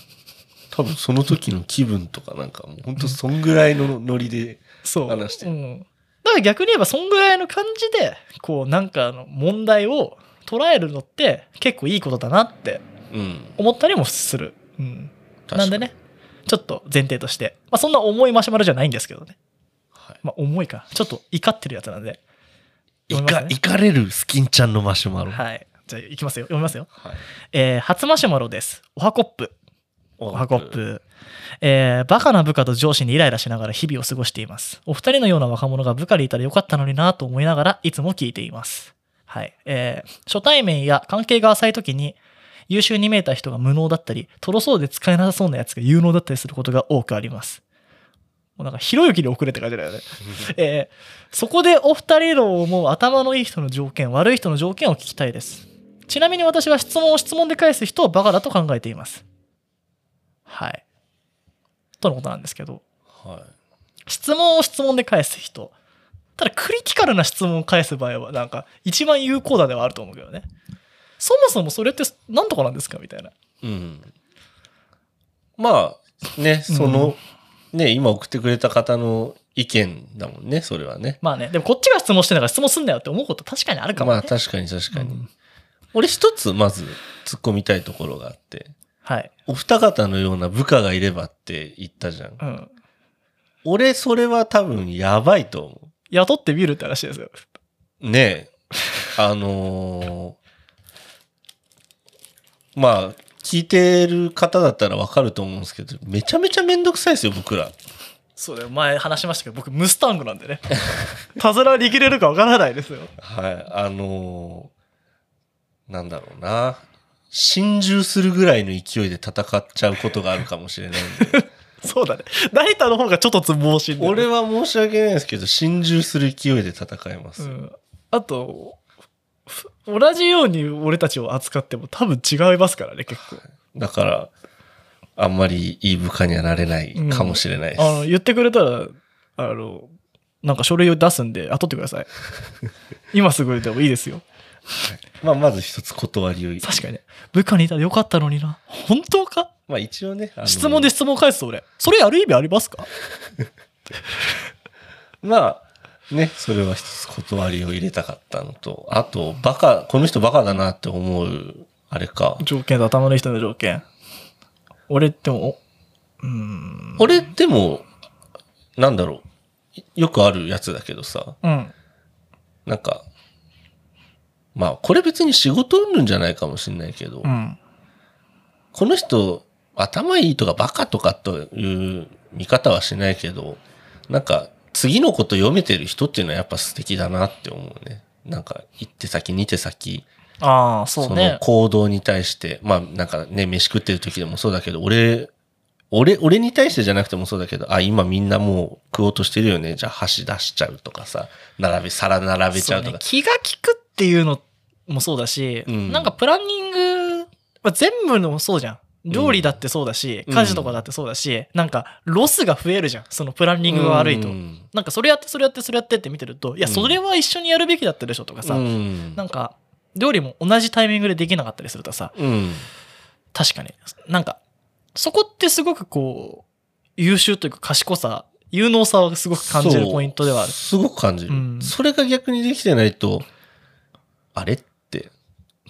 多分その時の気分とかなんかもう本当そんぐらいのノリで。話してるうん。だから逆に言えばそんぐらいの感じで、こうなんかあの問題を捉えるのって結構いいことだなってうん。思ったりもする。うん。なんでね、ちょっと前提として、まあそんな重いマシュマロじゃないんですけどね。はい。まあ重いか。ちょっと怒ってるやつなんで。いか、ねいかれるスキンちゃんのマシュマロ。はい。じゃあいきますよ。読みますよ。はい。えー、初マシュマロです。おはコップ。おおはコッ。プ。えー、バカな部下と上司にイライラしながら日々を過ごしています。お二人のような若者が部下でいたらよかったのになと思いながらいつも聞いています。はい。えー、初対面や関係が浅い時に優秀に見えた人が無能だったり、とろそうで使えなさそうなやつが有能だったりすることが多くあります。もうなんか、ひろゆきに遅れって感じだよね。えー、そこでお二人の思う頭のいい人の条件、悪い人の条件を聞きたいです。ちなみに私は質問を質問で返す人をバカだと考えています。はい。とのことなんですけど、はい。質問を質問で返す人。ただ、クリティカルな質問を返す場合は、なんか、一番有効打ではあると思うけどね。そもそもそれって何とかなんですかみたいな。うん。まあ、ね、その、ね、今送ってくれた方の意見だもんね、それはね。まあね、でもこっちが質問してんだから質問すんなよって思うこと確かにあるかもね。まあ確かに確かに。うん俺一つまず突っ込みたいところがあって、はい。お二方のような部下がいればって言ったじゃん。うん。俺それは多分やばいと思雇ってみるって話ですよ。う。ねえ。あのーまあ、聞いてる方だったらわかると思うんですけど、めちゃめちゃめんどくさいですよ、僕ら。そうだよ。前話しましたけど、僕、ムスタングなんでね。手綱握れるかわからないですよ。はい。あのーなんだろうな。心中するぐらいの勢いで戦っちゃうことがあるかもしれないんで。そうだね。成田の方がちょっとつ盲信だよね俺は申し訳ないですけど、心中する勢いで戦います。うん。あと、ふ同じように俺たちを扱っても多分違いますからね、結構。だから、あんまりいい部下にはなれないかもしれないです。あの、言ってくれたら、あの、なんか書類を出すんで、後ってください。今すぐでもいいですよ。まあ、まず一つ断りを言い確かにね。部下にいたらよかったのにな。本当か？まあ一応ね。あの質問で質問返すと俺。それやる意味ありますか？まあ、ね、それは一つ断りを入れたかったのと、あと、バカ、この人バカだなって思う、あれか。条件と頭のいい人の条件。俺っても、おうーん。俺でも、なんだろう。よくあるやつだけどさ、うん。なんか、まあ、これ別に仕事うんるんじゃないかもしれないけど、うん。この人、頭いいとかバカとかという見方はしないけど、なんか、次のこと読めてる人っていうのはやっぱ素敵だなって思うね。なんか、一手先、二手先、ああ、そうそねの。行動に対して、まあなんかね、飯食ってる時でもそうだけど、俺、俺、俺に対してじゃなくてもそうだけど、あ、今みんなもう食おうとしてるよね。じゃあ箸出しちゃうとかさ、並べ、皿並べちゃうとか。ね気が利くっていうのもそうだし、うんなんかプランニング、まあ、全部のもそうじゃん。料理だってそうだし、うん家事とかだってそうだし、なんかロスが増えるじゃん。そのプランニングが悪いと。うんなんかそれやってそれやってそれやってって見てると、いや、うんそれは一緒にやるべきだったでしょとかさ、うんなんか料理も同じタイミングでできなかったりするとさ、うん。確かに。なんか、そこってすごくこう、優秀というか賢さ、有能さをすごく感じるポイントではある。すごく感じる。うんそれが逆にできてないと、あれって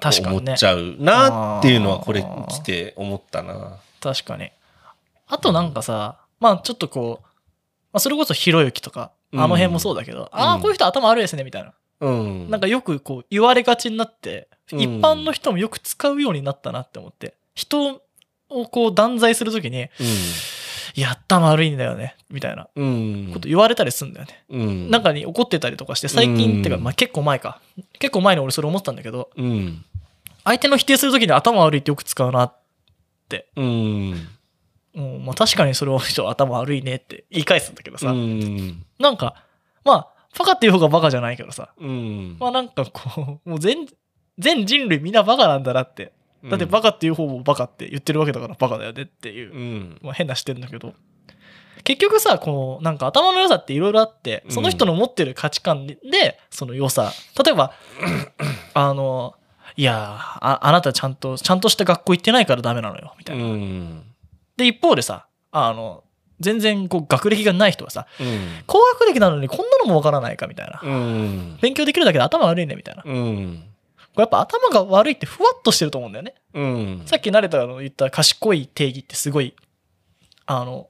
確かにね思っちゃうなっていうのはこれ来て思ったな。確かに。あとなんかさ、まあちょっとこう、まあ、それこそひろゆきとか、あの辺もそうだけど、ああ、こういう人頭悪いですね、みたいな。うん。なんかよくこう言われがちになって、うん一般の人もよく使うようになったなって思って、人をこう断罪するときに、いや、頭悪いんだよね、みたいなうん。こと言われたりするんだよね。うん。なんかに怒ってたりとかして、最近、うんってか、まあ結構前か。結構前に俺それ思ってたんだけど、うん。相手の否定するときに頭悪いってよく使うな。うん。うん、まあ確かにそれを人頭悪いねって言い返すんだけどさ、うん。なんか、まあ、バカっていう方がバカじゃないけどさ、うん。まあなんかこう、もう全、全人類みんなバカなんだなって。だってバカっていう方もバカって言ってるわけだからバカだよねっていう、うん。まあ変な視点だけど。結局さ、こう、なんか頭の良さっていろいろあって、その人の持ってる価値観で、その良さ。例えば、あの、いやあ、あなたちゃんと、ちゃんとした学校行ってないからダメなのよ、みたいな。うん。で、一方でさ、あの、全然こう学歴がない人はさ、うん。高学歴なのにこんなのもわからないかみたいな。うん。勉強できるだけで頭悪いねみたいな。こうん。れやっぱ頭が悪いってふわっとしてると思うんだよね。うん。さっき慣れたの言った賢い定義ってすごい、あの、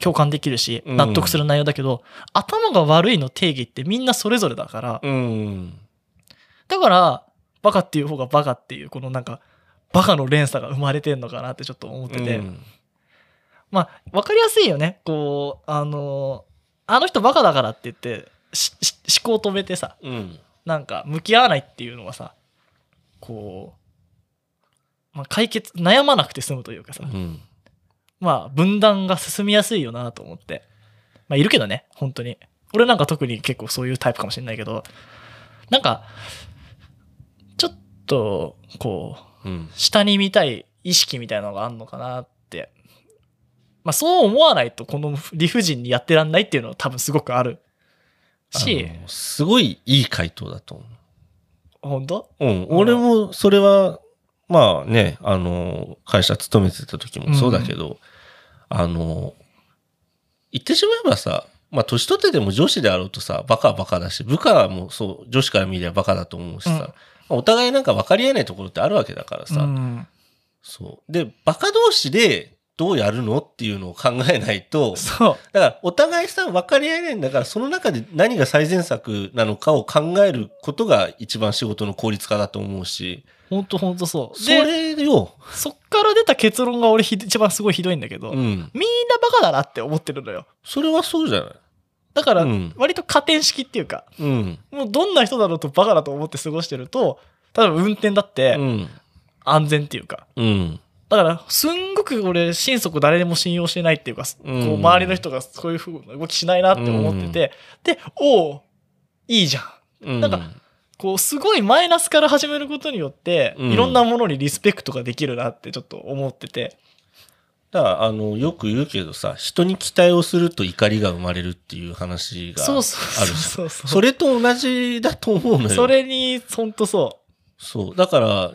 共感できるし、うん納得する内容だけど、頭が悪いの定義ってみんなそれぞれだから、うん。だから、バカっていう方がバカっていう、このなんか、バカの連鎖が生まれてんのかなってちょっと思ってて、まあ、わかりやすいよね。こう、あの、あの人バカだからって言って、思考止めてさ、うん。なんか向き合わないっていうのはさ、こう、まあ、解決、悩まなくて済むというかさ、うん。まあ分断が進みやすいよなと思って。まあいるけどね、本当に。俺なんか特に結構そういうタイプかもしれないけど、なんか、ちょっと、こう、うん。下に見たい意識みたいなのがあるのかなって。まあそう思わないとこの理不尽にやってらんないっていうのは多分すごくあるし、すごいいい回答だと思本当？う。うん。俺もそれは、まあね、あの、会社勤めてた時もそうだけど、あの、言ってしまえばさ、まあ年取ってでも女子であろうとさ、バカはバカだし、部下もそう、女子から見ればバカだと思うしさ、うんまあお互いなんか分かり合えないところってあるわけだからさ、うんそう。で、バカ同士でどうやるのっていうのを考えないと、そう。だからお互いさ分かり合えないんだから、その中で何が最善策なのかを考えることが一番仕事の効率化だと思うし、本当本当そう。そで、れよ、そっから出た結論が俺ひ一番すごいひどいんだけど、うん。みんなバカだなって思ってるのよ。それはそうじゃない。だからうん、割と加点式っていうか、うん。もうどんな人だろうとバカだと思って過ごしてると、例えば運転だってうん。安全っていうか、うん。だから、すんごく俺、心底誰でも信用してないっていうか、こう周りの人がそういう風な動きしないなって思ってて、で、おおいいじゃん。うん。なんかこう、すごいマイナスから始めることによって、うんいろんなものにリスペクトができるなってちょっと思ってて、だから、あの、よく言うけどさ、人に期待をすると怒りが生まれるっていう話があるそうそうじゃん。そうそう。それと同じだと思うのよ。それに、ほんとそそう。だから、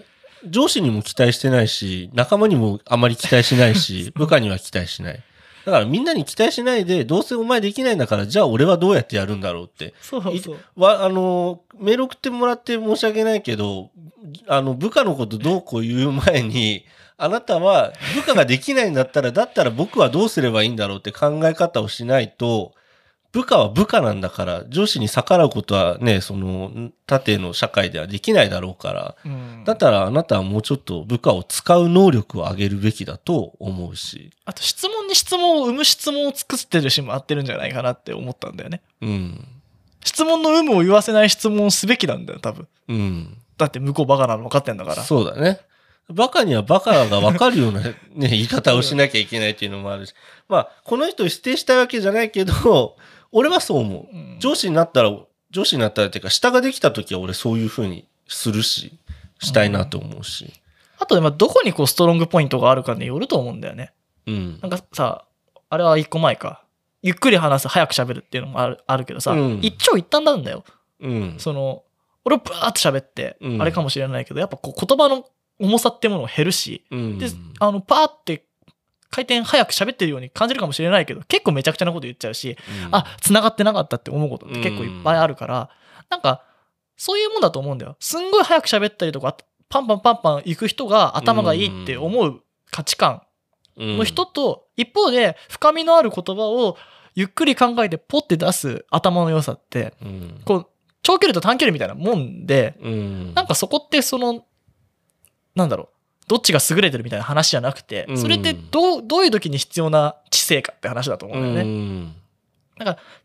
上司にも期待してないし、仲間にもあまり期待しないし、部下には期待しない。だからみんなに期待しないで、どうせお前できないんだから、じゃあ俺はどうやってやるんだろうって。う。そうそう。わ、あの、メール送ってもらって申し訳ないけど、あの、部下のことどうこう言う前に、あなたは部下ができないんだったら、だったら僕はどうすればいいんだろうって考え方をしないと、部下は部下なんだから、上司に逆らうことはね、その、縦の社会ではできないだろうから、うんだったらあなたはもうちょっと部下を使う能力を上げるべきだと思うし。あと質問に質問を生む質問を作ってるしも合ってるんじゃないかなって思ったんだよね。うん。質問の有無を言わせない質問をすべきなんだよ、多分。うん。だって向こうバカなの分かってんだから。そうだね。バカにはバカが分かるような、ね、言い方をしなきゃいけないっていうのもあるし。まあ、この人を否定したいわけじゃないけど、俺はそう思う。うん上司になったら、上司になったらっていうか、下ができた時は俺そういう風にするし、したいなと思うし。あとで、まあ、どこにこうストロングポイントがあるかによると思うんだよね。うんな。んかさ、あれは一個前か。ゆっくり話す、早く喋るっていうのもあるあるけどさ、うん一長一短なんだよ。うん。その、俺ブワーって喋って、うんあれかもしれないけど、やっぱこう言葉の重さってものが減るし、うん。で、あの、パーって回転早く喋ってるように感じるかもしれないけど、結構めちゃくちゃなこと言っちゃうし、うん、あ、繋がってなかったって思うことって結構いっぱいあるから、なんか、そういうもんだと思うんだよ。すんごい早く喋ったりとか、パンパンパンパン行く人が頭がいいって思う価値観うんの人と、一方で深みのある言葉をゆっくり考えてポッて出す頭の良さって、うん。こう、長距離と短距離みたいなもんで、うん。なんかそこってその、なんだろう、どっちが優れてるみたいな話じゃなくてう、んそれってどう、どういう時に必要な知性かって話だと思うんだよね。うん。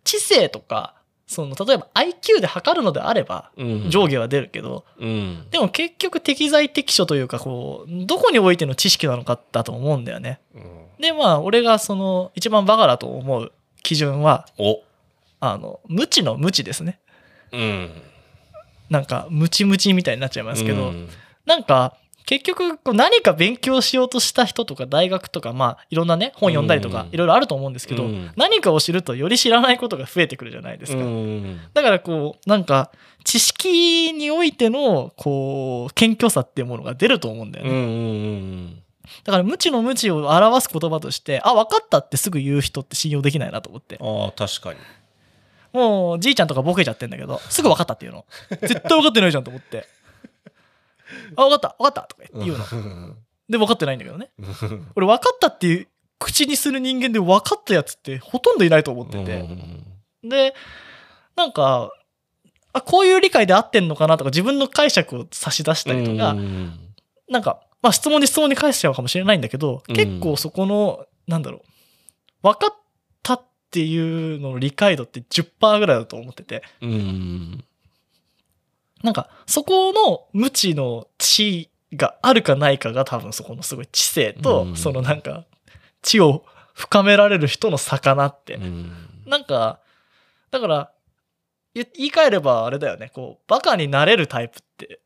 知性とか、その、例えば IQ で測るのであれば、うん。上下は出るけど、うん。でも結局適材適所というか、こう、どこにおいての知識なのかだと思うんだよね。うんで、まあ、俺がその、一番バカだと思う基準は、お。あの、無知の無知ですね。うん。なんか、ムチムチみたいになっちゃいますけど、うんなんか、結局、こう何か勉強しようとした人とか、大学とか、まあ、いろんなね、本読んだりとかう、んいろいろあると思うんですけど、うん何かを知ると、より知らないことが増えてくるじゃないですか。うん。だから、こう、なんか、知識においての、こう、謙虚さっていうものが出ると思うんだよね。だから、無知の無知を表す言葉として、あ、分かったってすぐ言う人って信用できないなと思って。ああ、確かに。もう、じいちゃんとかボケちゃってんだけど、すぐ分かったっていうの。絶対分かってないじゃんと思って。あ、分かった、分かったとか言うの。の。で、分かってないんだけどね。俺、分かったっていう口にする人間で分かったやつってほとんどいないと思ってて。で、なんか、あ、こういう理解で合ってんのかなとか、自分の解釈を差し出したりとか、なんか、まあ質問に質問に返しちゃうかもしれないんだけど、うん結構そこの、なんだろう、分かったっていうのの理解度って10%ぐらいだと思ってて、うん。なんか、そこの無知の知があるかないかが多分そこのすごい知性と、うんそのなんか、知を深められる人の差かなって。うん。なんか、だから、言言い換えればあれだよね、こう、バカになれるタイプって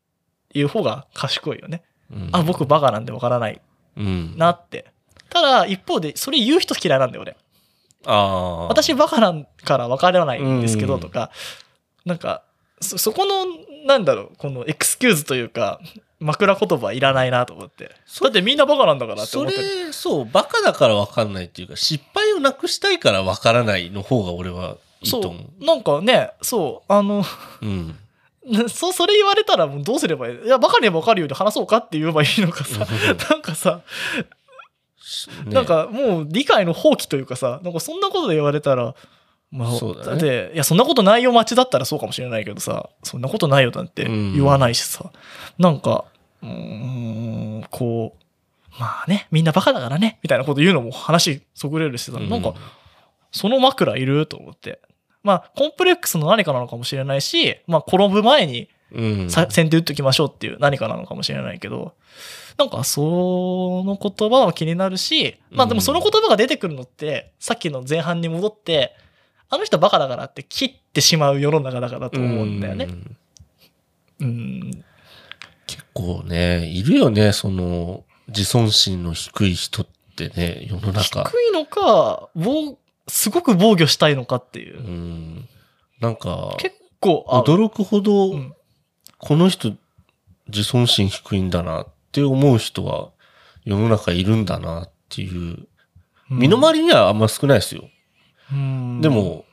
いう方が賢いよね。あ、僕バカなんでわからないうん。なって。ただ、一方で、それ言う人嫌いなんだよ、俺。ああ。私バカなんから分からないんですけどうんとか、なんか、そ、そこの、なんだろう、このエクスキューズというか、枕言葉いらないなと思って。そだってみんなバカなんだからってそ思ってる。れ、そう、バカだから分かんないっていうか、失敗をなくしたいから分からないの方が俺はいいとそ思う。う。なんかね、そう、あの、うん。そ、それ言われたらもうどうすればいい？いや、バカに分かるように話そうかって言えばいいのかさ、なんかさ、ねなん、かもう理解の放棄というかさ、なんかそんなことで言われたら、まあ、そうだね。って、いや、そんなことないよ待ちだったらそうかもしれないけどさ、そんなことないよなんて言わないしさ、なんか、うーん、こう、まあね、みんなバカだからね、みたいなこと言うのも話そぐれるしさ、なんか、その枕いると思って。まあ、コンプレックスの何かなのかもしれないし、まあ、転ぶ前にうん、さ先手打っときましょうっていう何かなのかもしれないけど、なんかその言葉は気になるし、まあでもその言葉が出てくるのって、さっきの前半に戻って、あの人バカだからって切ってしまう世の中だからと思うんだよね。んうん。結構ね、いるよね、その、自尊心の低い人ってね、世の中。低いのか、防すごく防御したいのかっていうう。ん。なんか、結構、あ驚くほど、うんこの人、自尊心低いんだなって思う人は、世の中いるんだなっていう。身の回りにはあんま少ないですよ。うんで、も、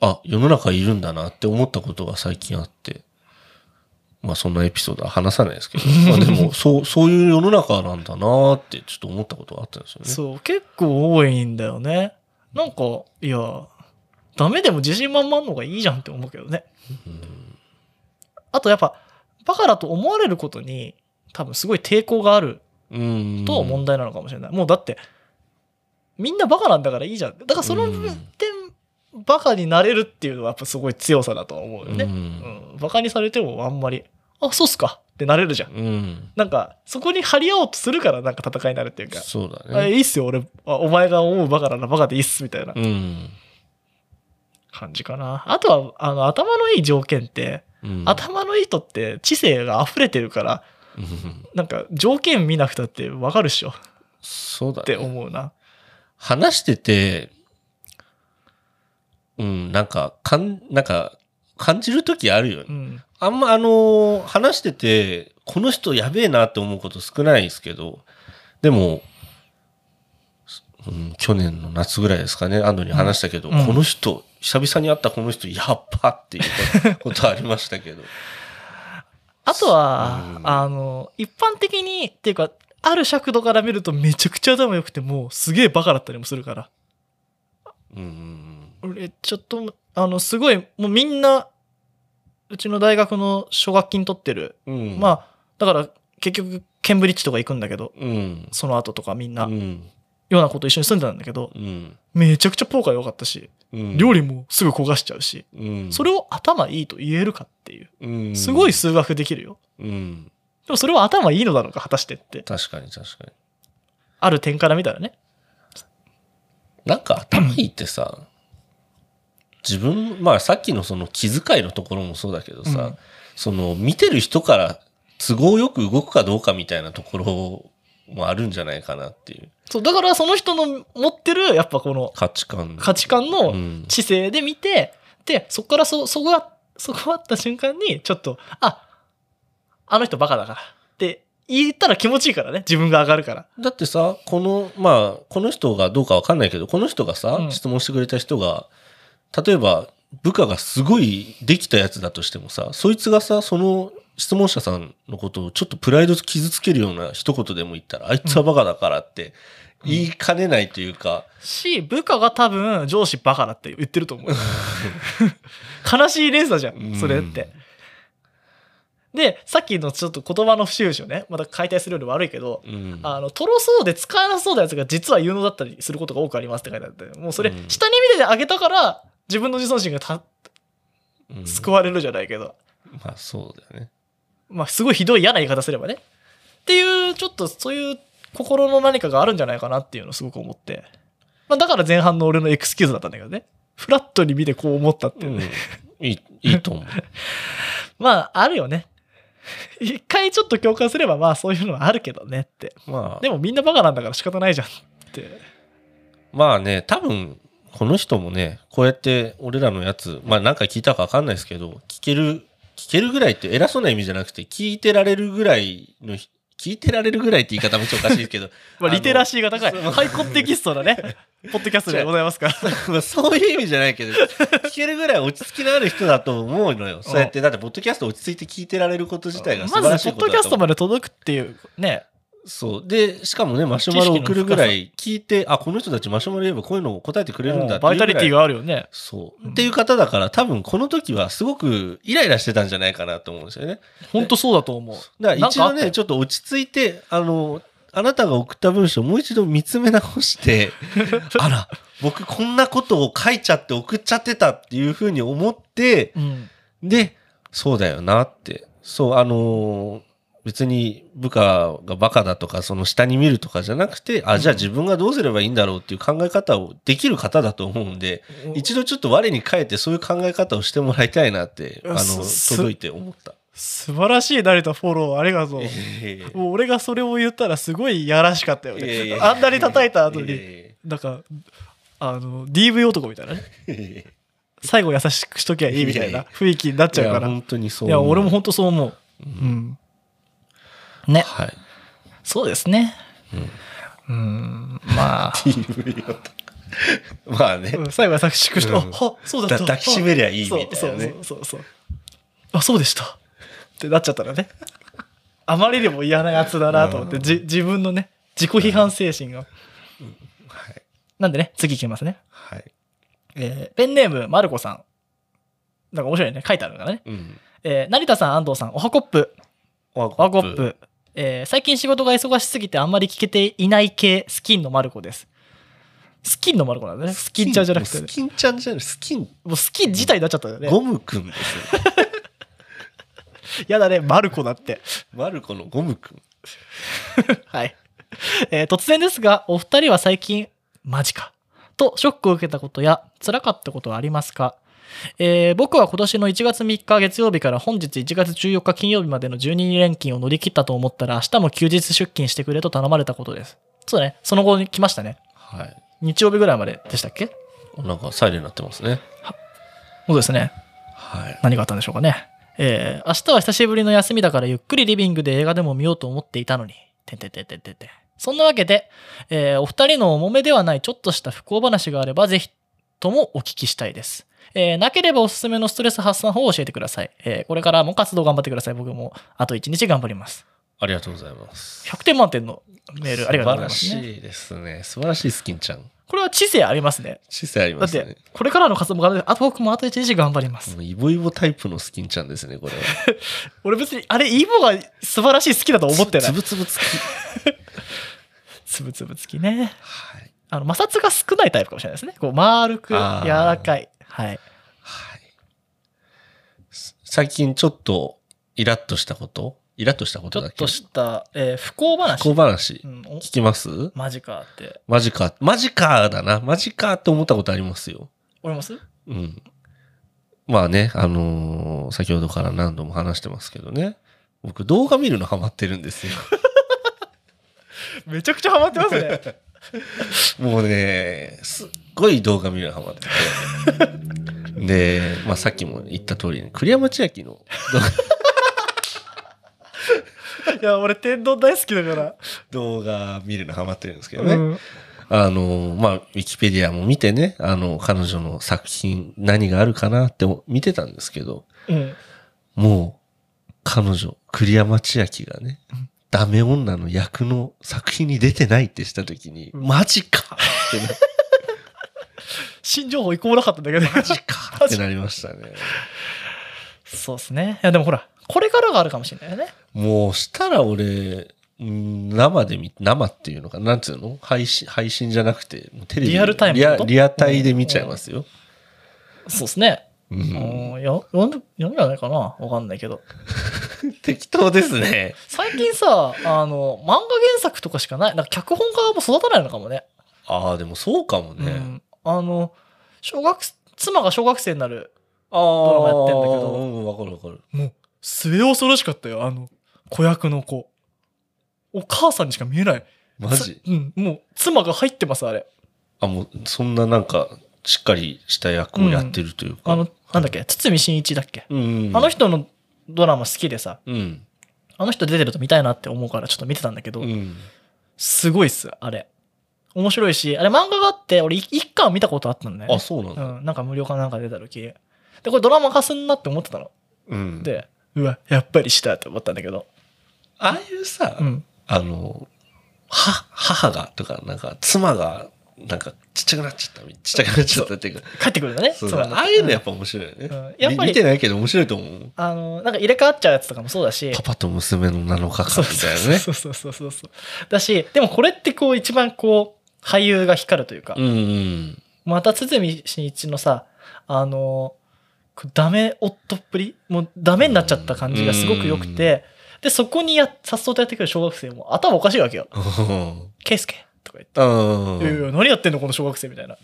あ、世の中いるんだなって思ったことが最近あって。まあそんなエピソードは話さないですけど。まあでも、そう、そういう世の中なんだなってちょっと思ったことがあったんですよね。そう、結構多いんだよね。なんか、いや、ダメでも自信満々の方がいいじゃんって思うけどね。あとやっぱ、バカだと思われることに、多分すごい抵抗があるうん。と問題なのかもしれない。もうだって、みんなバカなんだからいいじゃん。だからそのうん点、バカになれるっていうのはやっぱすごい強さだと思うよね。ううんん。バカにされてもあんまり、あ、そうっすかってなれるじゃん。うん。なんか、そこに張り合おうとするからなんか戦いになるっていうか。そうだあいね。いっすよ、俺。あお前が思うバカならバカでいいっす、みたいなうん。感じかな。あとは、あの、頭のいい条件って、うん。頭のいい人って知性が溢れてるから、うんなんか条件見なくたってわかるっしょそうだってね。思うな。話してて、うん、なんか、かん、なんか、感じるときあるよねう。ん。あんまあのー話してて、この人やべえなって思うこと少ないですけど、でも、うん、去年の夏ぐらいですかね、アンドに話したけど、うんこの人、久々に会ったこの人、やっばっていうことありましたけど。あとは、うんあの、一般的に、っていうか、ある尺度から見るとめちゃくちゃ頭良くてもうすげえバカだったりもするから。うんうん俺、ちょっと、あの、すごい、もうみんな、うちの大学の奨学金取ってる。うん。うん。まあ、だから結局、ケンブリッジとか行くんだけど、うん。その後とかみんな、ようん。うなこと一緒に住んでたんだけど、うん。めちゃくちゃポーカー良かったし、うん。料理もすぐ焦がしちゃうし、うん。それを頭いいと言えるかっていう。うん、すごい数学できるよ。うん。でもそれは頭いいのだろうか、果たしてって。確かに確かに。ある点から見たらね。なんか頭いいってさ、自分、まあさっきのその気遣いのところもそうだけどさ、うんその見てる人から都合よく動くかどうかみたいなところもあるんじゃないかなっていうそう、だからその人の持ってる、やっぱこの価値観。価値観うのん。知性で見て、で、そこからそ、そこが、そこあった瞬間に、ちょっと、あ、あの人バカだから。って言ったら気持ちいいからね。自分が上がるから。だってさ、この、まあ、この人がどうかわかんないけど、この人がさ、うん質問してくれた人が、例えば、部下がすごいできたやつだとしてもさ、そいつがさ、その質問者さんのことをちょっとプライド傷つけるような一言でも言ったら、あいつはバカだからって言いかねないというか、し、部下が多分上司バカだって言ってると思う。悲しい連鎖じゃん、それって。で、さっきのちょっと言葉の不習詞をね、また解体するより悪いけど、うん。あの、とろそうで使えなそうなやつが実は有能だったりすることが多くありますって書いてあって、もうそれ、うん下に見ててあげたから、自分の自尊心がたうん救われるじゃないけど、まあそうだよね。まあ、すごいひどい嫌な言い方すればね。っていう、ちょっとそういう心の何かがあるんじゃないかなっていうのをすごく思って。まあ、だから前半の俺のエクスキューズだったんだけどね。フラットに見てこう思ったっていううね。ん。いい、いいと思う。まあ、あるよね。一回ちょっと共感すれば、まあそういうのはあるけどねって。まあ、でもみんなバカなんだから仕方ないじゃんって。まあね、多分、この人もね、こうやって俺らのやつ、まあ何回聞いたかわかんないですけど、聞ける、聞けるぐらいって偉そうな意味じゃなくて、聞いてられるぐらいのひ、聞いてられるぐらいって言い方もちょっとおかしいですけど、まあ、リテラシーが高い。ハイコンテキストなね、ポッドキャストでございますから。まあそういう意味じゃないけど、聞けるぐらい落ち着きのある人だと思うのよ。そうやって、だって、ポッドキャスト落ち着いて聞いてられること自体が素晴らしまず、ポッドキャスト。まで届くっていうね、そう。で、しかもね、マシュマロ送るぐらい聞いて、あ、この人たちマシュマロ言えばこういうのを答えてくれるんだってバイタリティがあるよね。そう。うんっていう方だから、多分この時はすごくイライラしてたんじゃないかなと思うんですよね。本当そうだと思う。だから一度ね、ちょっと落ち着いて、あの、あなたが送った文章をもう一度見つめ直して、あら、僕こんなことを書いちゃって送っちゃってたっていうふうに思って、うん。で、そうだよなって。そう、あのー別に部下がバカだとか、その下に見るとかじゃなくて、あ、じゃあ自分がどうすればいいんだろうっていう考え方をできる方だと思うんで、一度ちょっと我に返ってそういう考え方をしてもらいたいなって、あの、届いて思った。素晴らしい成田フォローありがとう。ええもう俺がそれを言ったらすごいやらしかったよいやいやいね。やあんなに叩いた後に、えなんか、あの、DV 男みたいなね。え最後優しくしときゃいいみたいな雰囲気になっちゃうから。いいや本当にそうや、思う。俺も本当そう思う。うん。ね。はい。そうですね。うん。まあ、DV をまあね。うん最後優しくして、うんあ、は、そうだった。だ抱きしめりゃいいみたいなねそうそうそうそう。あ、そうでした。ってなっちゃったらね。あまりにも嫌なやつだなと思って、うんじ自分のね、自己批判精神が。はい。なんでね、次いきますね。はい。えーペンネーム、まるこさん。なんか面白いね。書いてあるからね。うん。えー成田さん、安藤さん、おはコップ。ワおはコッ。プ。えー最近仕事が忙しすぎてあんまり聞けていない系、スキンのまるこです。スキンのまるこなんだね。スキンちゃんじゃなくて、スキンちゃんじゃない、スキン、もうスキン自体になっちゃったよね。ゴムくんですよ。やだね、マルコだって。マルコのゴムくん。はい。えー突然ですが、お二人は最近、マジか。と、ショックを受けたことや、辛かったことはありますか？えー僕は今年の1月3日月曜日から本日1月14日金曜日までの12連勤を乗り切ったと思ったら、明日も休日出勤してくれと頼まれたことです。そうだね。その後に来ましたね。はい。日曜日ぐらいまででしたっけ？なんかサイレンになってますね。そうですね。はい。何があったんでしょうかね。えー明日は久しぶりの休みだからゆっくりリビングで映画でも見ようと思っていたのに。てんてんてんてんてんてんそんなわけで、えーお二人の重めではないちょっとした不幸話があればぜひともお聞きしたいです。えーなければおすすめのストレス発散法を教えてください。えーこれからも活動頑張ってください。僕もあと1日頑張ります。ありがとうございます。100点満点のメールありがとうございます、ね。素晴らしいですね。素晴らしいスキンちゃん。これは知性ありますね。姿勢ありだっますねて。、これからの活動も頑張って、あと僕もあと1日頑張ります。イボイボタイプのスキンちゃんですね、これは。俺別に、あれ、イボが素晴らしい好きだと思ってないつ。ぶつぶつき。つぶつぶつきね。はい。あの、摩擦が少ないタイプかもしれないですね。こう、丸く、柔らかい。はい。はい。す最近ちょっとイラッとしたこと？イラッとしたことだっけ？ちょっとした、えー不幸話？小話う。ん、お聞きます？マジかって。マジか。マジかだな。マジかって思ったことありますよ。思います？うん。まあね、あのー先ほどから何度も話してますけどね。僕動画見るのハマってるんですよ。めちゃくちゃハマってますね。もうね、すっごい動画見るのハマってて。で、まあさっきも言った通りに、栗山千明の動画 いや、俺、天丼大好きだから。動画見るのハマってるんですけどね。うんあの、まあ、ウィキペディアも見てね、あの、彼女の作品何があるかなって見てたんですけど、うん。もう、彼女、栗山千明がね、ダメ女の役の作品に出てないってした時に、うんマジかってな、新情報一個もなかったんだけど。マジかってなりましたね。そうですね。いや、でもほら、これからがあるかもしれないよね。もう、したら俺、うん生で見、生っていうのかな、なんつうの？配信、配信じゃなくて、テレビリアルタイムリアリアタイで見ちゃいますよ。そうですね。ううんや、読んで、読んでないかなわかんないけど。適当ですね。最近さ、あの、漫画原作とかしかない。なんか脚本家も育たないのかもね。ああ、でもそうかもね。うん。あの、小学、妻が小学生になる、ああ、ドラマやってんだけどうん、わかるわかる。もう、末恐ろしかったよ。あの、子役の子。お母さんにしか見えない。マジ？つうん。もう、妻が入ってます、あれ。あ、もう、そんななんか、しっかりした役をやってるというか。あの、なんだっけ、堤真一だっけ？うん。あの人のドラマ好きでさ、うん。あの人出てると見たいなって思うからちょっと見てたんだけど、うん。すごいっす、あれ。面白いし、あれ漫画があって、俺一一巻見たことあったんだよね。あ、そうなんだ。うん、なんか無料かなんか出た時。で、これドラマ化すんなって思ってたの。うん。で、うわ、やっぱりしたって思ったんだけど。ああいうさ、うん。あの、は、母がとか、なんか、妻が、なんか、ちっちゃくなっちゃった、ちっちゃくなっちゃったっていうか、帰ってくるんだね。そうそうああいうのやっぱ面白いよね。うんやっぱりみ見てないけど面白いと思う。あの、なんか入れ替わっちゃうやつとかもそうだし。パパと娘の7日間みたいなね。そうそうそうそうそう。だし、でもこれってこう一番こう、俳優が光るというか、うんうん。また堤真一のさ、あの、ダメ夫っぷり？もうダメになっちゃった感じがすごく良くて、で、そこにや、さっそうとやってくる小学生も頭おかしいわけよ。ケイスケとか言って。うん何やってんのこの小学生みたいな。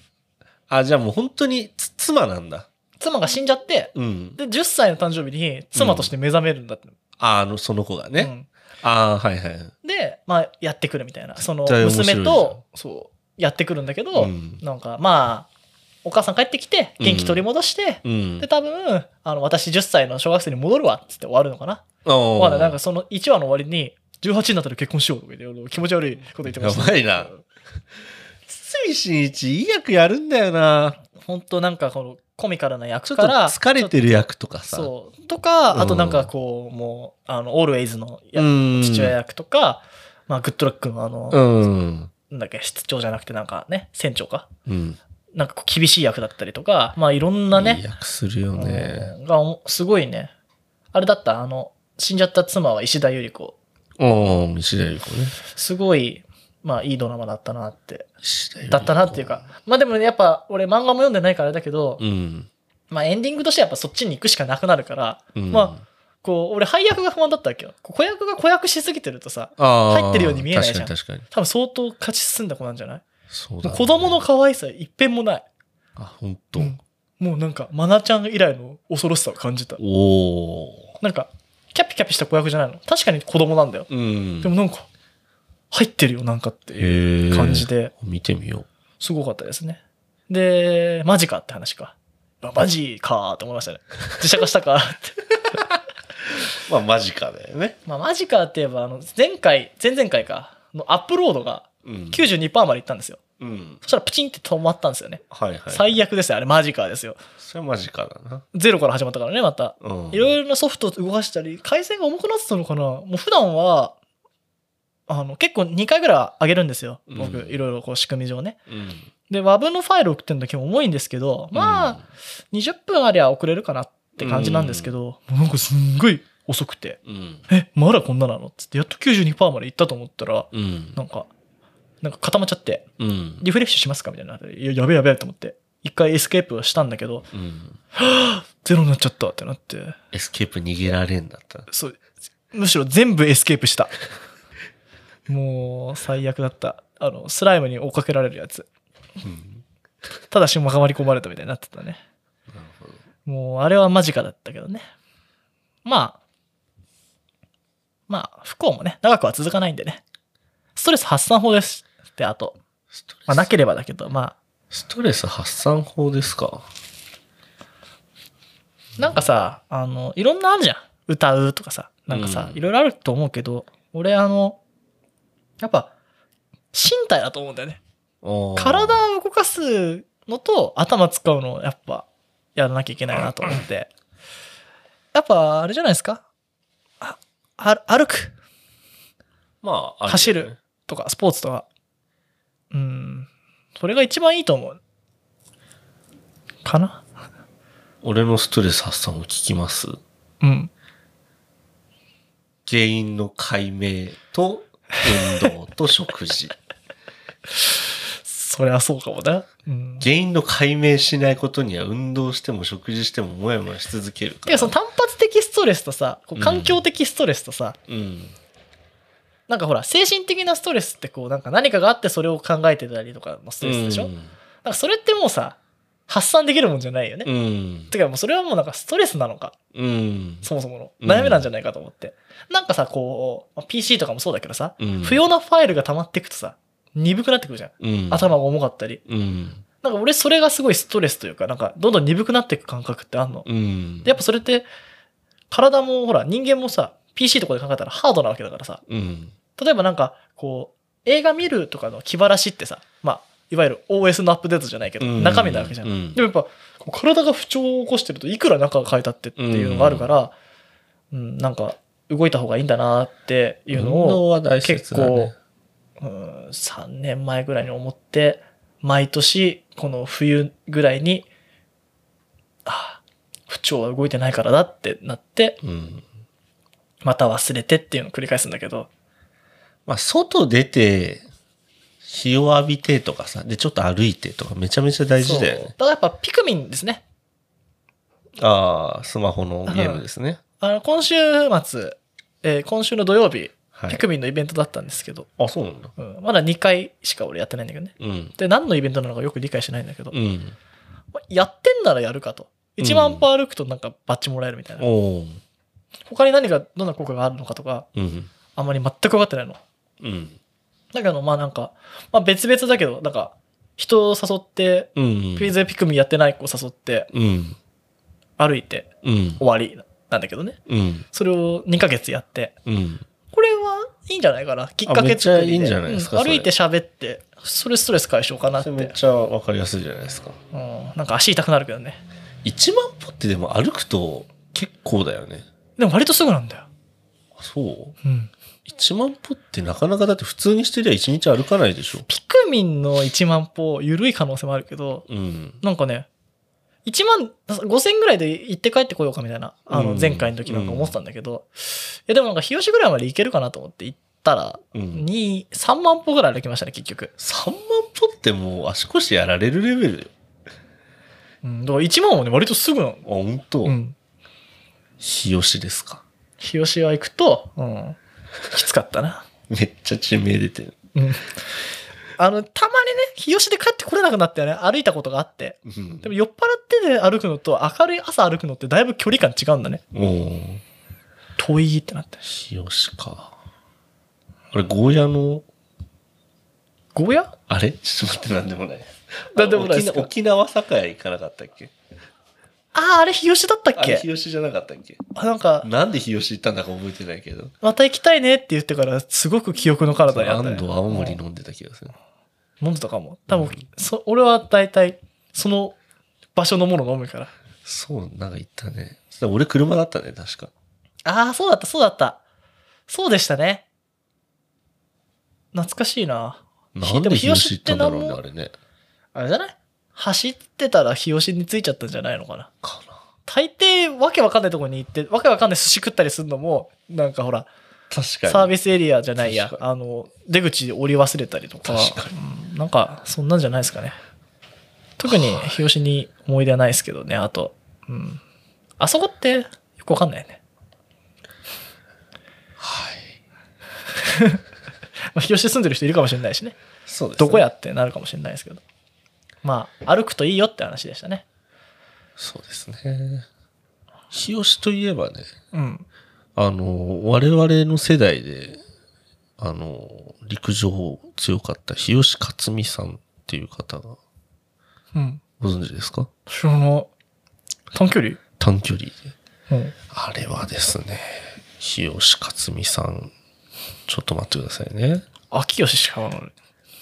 あ、じゃあもう本当につ妻なんだ。妻が死んじゃって、うん。で、10歳の誕生日に妻として目覚めるんだって。あ、あの、その子がね。うんああ、はいはい。で、まあ、やってくるみたいな。その、娘と、そう、やってくるんだけど、うんなんか、まあ、お母さん帰ってきて、元気取り戻して、うんで、。多分、あの、私10歳の小学生に戻るわ、つって終わるのかな。おわかんないなんかその1話の終わりに、18になったら結婚しようとか言って、気持ち悪いこと言ってました。やばいな堤真一、いい役やるんだよな。本当なんかこのコミカルな役から、疲れてる役とかさ。そう。とか、うんあとなんかこう、もう、あの、オールウェイズの。父親役とか、まあ、グッドラックのあの、うん。なんだっけ、室長じゃなくてなんかね、船長か。うん。なんかこう厳しい役だったりとか、まあいろんないいね、役するよね。うんがおすごいね。あれだった、あの、死んじゃった妻は石田ゆり子。おー、西田由里子ね。すごい、まあいいドラマだったなって。だったなっていうか。。まあでもね、やっぱ俺漫画も読んでないからあれだけど、うん。まあエンディングとしてはやっぱそっちに行くしかなくなるから、うんまあ、こう、俺配役が不安だったわけよ。子役が子役しすぎてるとさ、入ってるように見えないじゃん確かに確かに。多分相当勝ち進んだ子なんじゃない？そうだ、ね。子供の可愛さ一遍もない。あ、本当。うんもうなんか、マナちゃん以来の恐ろしさを感じた。おー。なんか、キャピキャピした子役じゃないの？確かに子供なんだよ。うん。でもなんか、入ってるよ、なんかっていう感じで、見てみよすごかったですね。で、マジかって話か。あマジかーって思いましたね。自社化したかって。う。まあ、マジかだよね。まあ、マジかって言えば、あの、前回、前々回か、のアップロードがうん。92%までいったんですよ。うん。そしたらプチンって止まったんですよね。はいはい。最悪ですよ、あれマジカーですよ。それはマジかだな。ゼロから始まったからね、また。うん。いろいろなソフトを動かしたり、回線が重くなってたのかなもう普段は、あの、結構2回ぐらい上げるんですよ。僕、うんいろいろこう仕組み上ね。うん。で、WAV のファイル送ってる時も重いんですけど、まあ、20分ありゃ遅れるかなって感じなんですけど、もうなんかすんごい遅くて、うん。え、まだこんななの？っつって、やっと92%までいったと思ったら、うん。なんか、なんか固まっちゃって、うん。リフレッシュしますかみたいな。いや、やべえやべえと思って。一回エスケープをしたんだけど、うん。ゼロになっちゃったってなって、エスケープ逃げられんだった。そう、むしろ全部エスケープした。もう、最悪だった。あの、スライムに追っかけられるやつ。うん。ただしまかまり込まれたみたいになってたね。もう、あれは間近だったけどね。まあ、まあ、不幸もね、長くは続かないんでね。ストレス発散法です。って、あと。まあ、なければだけど、まストレス発散法ですか？あ、なんかさ、あの、いろんなあるじゃん。歌うとかさ。なんかさ、うんいろいろあると思うけど、俺、あの、やっぱ、身体だと思うんだよね。体を動かすのと頭使うのをやっぱやらなきゃいけないなと思って。やっぱあれじゃないですか？あ、あ歩くまあ、あねる。とかスポーツとか。うん。それが一番いいと思う。かな？俺のストレス発散を聞きますうん。原因の解明と運動と食事。そりゃそうかもね。うん。原因の解明しないことには運動しても食事してももやもやし続けるから。てかその単発的ストレスとさ、こううん環境的ストレスとさ、うん。なんかほら、精神的なストレスってこう、なんか何かがあってそれを考えてたりとかのストレスでしょ、うんなんかそれってもうさ、発散できるもんじゃないよね。うん。てかもうそれはもうなんかストレスなのか、うん。そもそもの。うん悩みなんじゃないかと思って。なんかさ、こう、まあ PC とかもそうだけどさ、うん不要なファイルが溜まっていくとさ、鈍くなってくるじゃん。うん。頭が重かったり。うん。なんか俺それがすごいストレスというか、なんかどんどん鈍くなっていく感覚ってあんの？うん。でやっぱそれって、体もほら、人間もさ、PC とかで考えたらハードなわけだからさ、うん。例えばなんか、こう、映画見るとかの気晴らしってさ、まあ、いわゆる OS のアップデートじゃないけど、うん中身なわけじゃん。うんでもやっぱ、体が不調を起こしてるといくら中が変えたってっていうのがあるから、うん、なんか、動いた方がいいんだなっていうのを、結構だね。、うん、3年前ぐらいに思って、毎年、この冬ぐらいに、あ不調は動いてないからだってなって、うん。また忘れてっていうのを繰り返すんだけど、まあ、外出て、日を浴びてとかさ、で、ちょっと歩いてとかめちゃめちゃ大事だよね。だからやっぱピクミンですね。ああ、スマホのゲームですね。あの、今週末、えー今週の土曜日、はいピクミンのイベントだったんですけど、あ、そうなんだ。うんまだ2回しか俺やってないんだけどね。うん。で、何のイベントなのかよく理解してないんだけど、うん。まやってんならやるかと。1万歩歩くとなんかバッジもらえるみたいな。おー他に何が、どんな効果があるのかとか、うん。あんまり全く分かってないの。うん。だけど、まあなんか、まあ別々だけど、なんか、人を誘って、うん。ピゼピクミンやってない子を誘って、うん。歩いてうん。終わりなんだけどね。うん。それを2ヶ月やって、うん。これはいいんじゃないかな。きっかけ作りでいいんじゃないですか歩いて喋って、それストレス解消かなって。めっちゃわかりやすいじゃないですか。うん、なんか足痛くなるけどね。1万歩ってでも歩くと結構だよね。でも割とすぐなんだよ。あそう？うん。1万歩ってなかなかだって普通にしてりゃ1日歩かないでしょ。ピクミンの1万歩、緩い可能性もあるけど、うん。なんかね、1万5000ぐらいで行って帰ってこようかみたいな、あのうん前回の時なんか思ってたんだけど、いやでもなんか日吉ぐらいまで行けるかなと思って行ったら、うん。2、3万歩ぐらい歩きましたね、結局。3万歩ってもう足腰やられるレベルよ。うん、だから1万はね、割とすぐなの。あ、本当。うん。日吉ですか？日吉は行くと、うん、きつかったな。めっちゃ地名出てる。うん。あの、たまにね、日吉で帰ってこれなくなってね、歩いたことがあって。うんでも酔っ払ってで歩くのと明るい朝歩くのってだいぶ距離感違うんだね。遠いってなって。日吉か。あれ、ゴーヤの、ゴーヤ？あれ？ちょっと待って、なんでもない。なんでもないですか？沖縄沖縄栄行かなかったっけ？ああ、あれ日吉だったっあれけ日吉じゃなかったっけ？あなんか、なんで日吉行ったんだか覚えてないけど。また行きたいねって言ってから、すごく記憶の体にあった、ね。安藤青森飲んでた気がする。飲んでたかも。多分、そ俺は大体、その場所のもの飲むから。そう、なんか言ったね。そしたら俺車だったね、確か。ああ、そうだった、そうだった。そうでしたね。懐かしいな。なんで日吉行ったんだろうね、あれね。あれじゃない？走ってたら日吉に着いちゃったんじゃないのかな？かな。大抵、わけわかんないところに行って、わけわかんない寿司食ったりするのも、なんかほら、確かに。サービスエリアじゃないやあの、出口降り忘れたりとか、確かうんなんか、そんなんじゃないですかね。特に日吉に思い出はないですけどね、あと、うん。あそこって、よくわかんないよね。はい。まあ、日吉住んでる人いるかもしれないしね。そうです、どこやってなるかもしれないですけど。まあ、歩くといいよって話でしたね。そうですね。日吉といえばね、うん。あの、我々の世代で、あの、陸上強かった日吉克美さんっていう方がうん。ご存知ですか？その、短距離？短距離で。うん。あれはですね、日吉克美さん、ちょっと待ってくださいね。秋吉しかない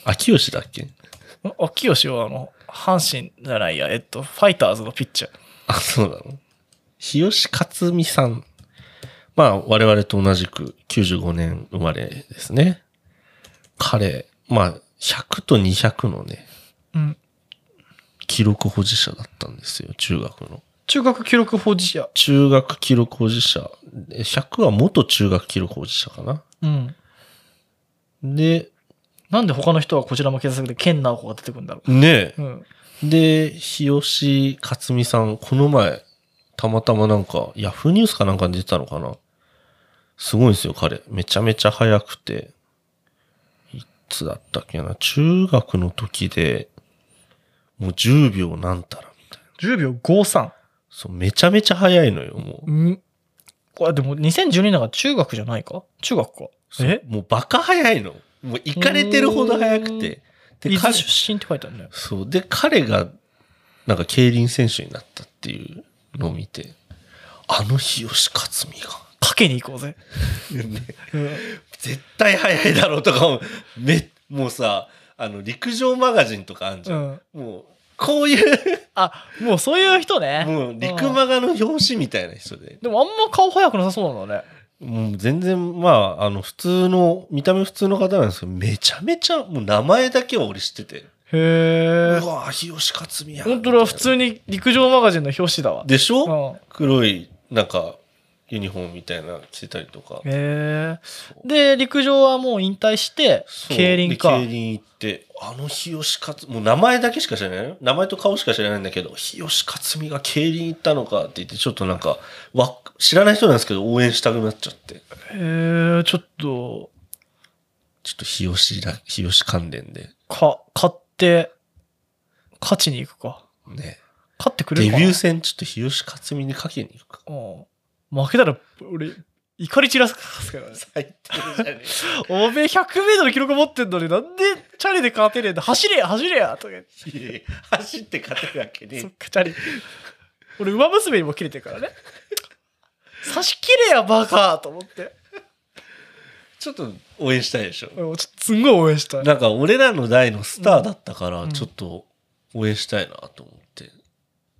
秋吉だっけ？秋吉はあの、阪神じゃないや、えっと、ファイターズのピッチャー。あ、そうなの？日吉克美さん。まあ、我々と同じく95年生まれですね。彼、まあ、100と200のね、うん。記録保持者だったんですよ、中学の。中学記録保持者。中学記録保持者。で100は元中学記録保持者かな。うん。で、なんで他の人はこちらも検索で健直子が出てくるんだろねう。うん。え。で、日吉克美さん、この前、たまたまなんか、ヤフーニュースかなんかに出てたのかな。すごいんですよ、彼。めちゃめちゃ速くて。いつだったっけな。中学の時で、もう10秒なんたらみたいな。10秒53。そう、めちゃめちゃ速いのよ、もう。うん。これでも2012年が中学じゃないか？中学か。え？もうバカ速いの。もう行かれてるほど速くて。で、彼、出身って書いてあるね。そう。で、彼が、なんか競輪選手になったっていうのを見て、あの日吉克美が、かけに行こうぜ。うん絶対速いだろうとかも、め、もうさ、あの、陸上マガジンとかあるじゃん。うん。もう、こういう、あ、もうそういう人ね。もう、陸うんマガの表紙みたいな人で。でもあんま顔早くなさそうなんだね。もう全然、まあ、あの、普通の、見た目普通の方なんですけど、めちゃめちゃ、もう名前だけは俺知ってて。へえう。わ日吉克美や。本当だ、普通に陸上マガジンの表紙だわ。でしょ、うん。黒い、なんか、ユニフォームみたいなの着てたりとか。へえ。で、陸上はもう引退して、競輪か。で競輪行って、あの日吉克、もう名前だけしか知らないよ。名前と顔しか知らないんだけど、日吉克美が競輪行ったのかって言って、ちょっとなんか、わ、知らない人なんですけど、応援したくなっちゃって。へえ、ちょっと、ちょっと日吉だ、日吉関連で。か、買って、勝ちに行くか。ね。勝ってくれるかな？デビュー戦、ちょっと日吉克美にかけに行くか。うん。負けたら、俺、怒り散らすからね。最低じゃねおめえ100メートル記録持ってんのになんでチャリで勝てねえんだ走れや走れやとか言って。走って勝てるわけねえそっか、チャリ。俺、馬娘にも切れてるからね。差し切れや、バカと思って。ちょっと応援したいでしょ。うんちょっとすんごい応援したい。なんか俺らの代のスターだったから、うんちょっと応援したいなと思って。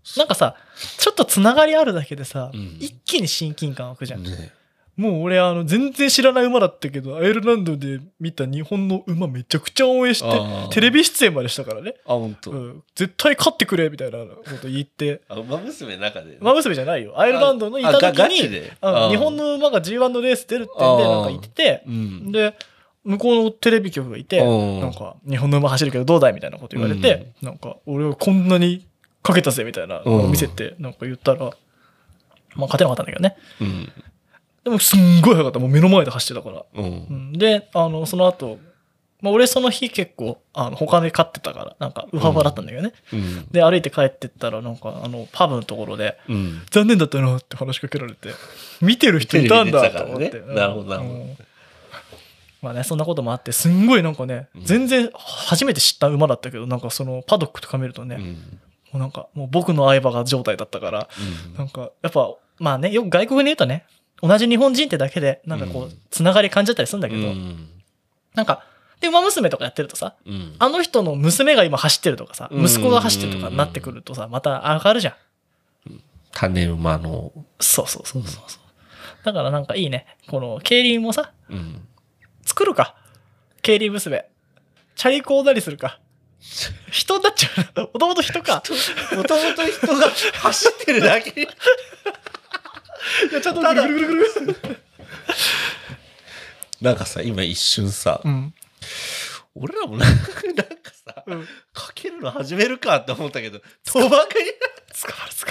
なんかさ、ちょっとつながりあるだけでさ、うん一気に親近感湧くじゃん。ねもう俺、あの、全然知らない馬だったけど、アイルランドで見た日本の馬めちゃくちゃ応援して、テレビ出演までしたからね。あ、本当。うん、絶対勝ってくれみたいなこと言って、あ、馬娘の中で。馬娘じゃないよ。アイルランドのいた時に、日本の馬が G1 のレース出るってんで、なんか言ってて、うん。で、向こうのテレビ局がいて、うんなんか、日本の馬走るけどどうだいみたいなこと言われて、なんか、俺はこんなにかけたぜみたいなのを見せて、なんか言ったら、まあ勝てなかったんだけどね。うん。でもすんごい速かった。もう目の前で走ってたから。う。うんん、で、あの、その後、まあ俺その日結構、あの、他で勝ってたから、なんか、ウハウハだったんだけどね。うん。で、歩いて帰ってったら、なんか、あの、パブのところで、うん。残念だったなって話しかけられて、見てる人いたんだと思って。ねなるほどなるほどうんまあね、そんなこともあって、すんごいなんかね、うん全然初めて知った馬だったけど、なんかそのパドックとか見るとね、もうん。うなんか、もう僕の相場が状態だったから、なんか、やっぱ、まあね、よく外国に言うとね、同じ日本人ってだけで、なんかこうんう、つながり感じたりするんだけど、うん。なんか、で、馬娘とかやってるとさ、うん。あの人の娘が今走ってるとかさ、うん息子が走ってるとかになってくるとさ、また上がるじゃん。種馬の、そうそうそうそうそう。だからなんかいいね。この競輪もさ、うん。作るか。競輪娘。チャリコーダリするか。人になっちゃうな。もともと人か。もともと人が走ってるだけ。いや、ちゃんとぐるぐるぐる。なんかさ、今一瞬さ、うん。俺らもなんかさ、うん。かけるの始めるかって思ったけど、賭博に、捕まる捕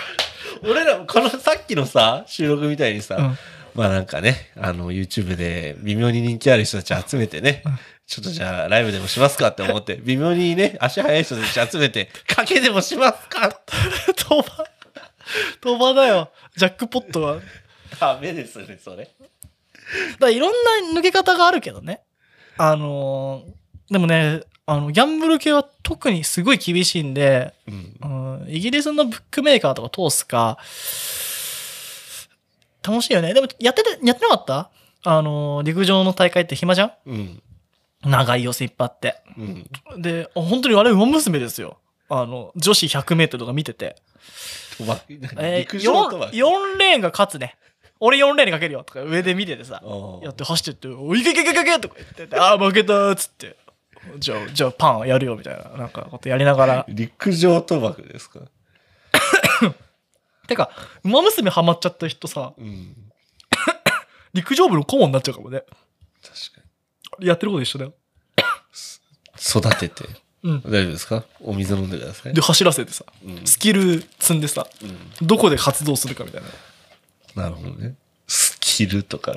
ま俺らもこのさっきのさ、収録みたいにさ、る。うん。まあなんかね、あの、YouTube で微妙に人気ある人たち集めてね、うんちょっとじゃあライブでもしますかって思って、微妙にね、足速い人たち集めて、賭けでもしますか？って。賭場。賭場だよ。ジャックポットは。ダメですね、それ。らいろんな抜け方があるけどね。あのーでもね、あの、ギャンブル系は特にすごい厳しいんで、うん。うん、イギリスのブックメーカーとか通すか、楽しいよね。でも、やってて、やってなかった？あのー、陸上の大会って暇じゃん？うん。長い寄せいっぱいあって。うん。で、あ本当にあれ、馬娘ですよ。あの、女子100メートルとか見てて。賭博、えー、陸上賭博。4, 4レーンが勝つね。俺4レーンにかけるよとか上で見ててさ、あーやって走ってって、おいけけけけけとか言ってて、ああ、負けたーっつって。じゃあ、じゃあパンやるよみたいな、なんかことやりながら。陸上賭博ですか？てか、馬娘ハマっちゃった人さ、うん。陸上部の顧問になっちゃうかもね。確かやってること一緒だよ。に。育てて。うん。大丈夫ですか？お水飲んでください。で、走らせてさ、うんスキル積んでさ、うんどこで活動するかみたいな。なるほどね。スキルとか、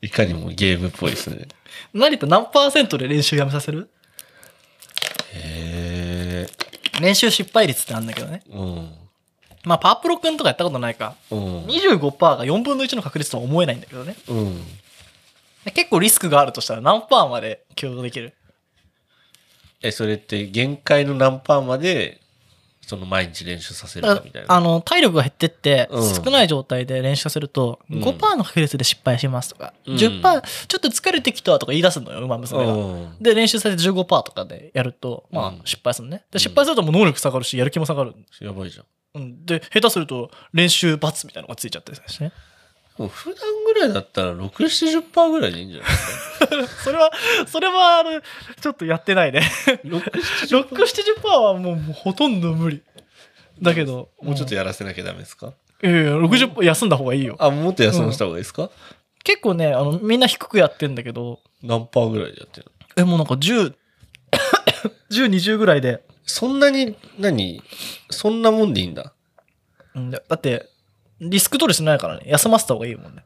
いかにもゲームっぽいですね。成田何パーセントで練習やめさせる？へえ。練習失敗率ってあるんだけどね。うん。まあ、パープロ君とかやったことないか。うん。25%が4分の1の確率とは思えないんだけどね。うん。結構リスクがあるとしたら何パーまで許容できる？え、それって限界の何パーまで、その毎日練習させるだかかみたいな？らあの、体力が減ってって、うん少ない状態で練習させると、うん5%の確率で失敗しますとか、うん10%、ちょっと疲れてきたとか言い出すのよ、馬娘が。うんで、練習させて15%とかでやると、まあうん、失敗するね。で、失敗するともう能力下がるし、やる気も下がる。やばいじゃん。うん。で、下手すると、練習罰みたいなのがついちゃったりしてね。もう普段ぐらいだったら6、70%ぐらいでいいんじゃないですか？それは、それは、あの、ちょっとやってないね。6、6、70%はもうもうほとんど無理。だけど、もうちょっとやらせなきゃダメですか？いやいや、60%休んだ方がいいよ。あ、もっと休ませた方がいいですか、結構ね、あの、みんな低くやってんだけど、何パーぐらいでやってるの？え、もうなんか10、10、20ぐらいで、そんなに、何？そんなもんでいいんだ？うんだだって、リスク取りしないからね、休ませた方がいいもんね。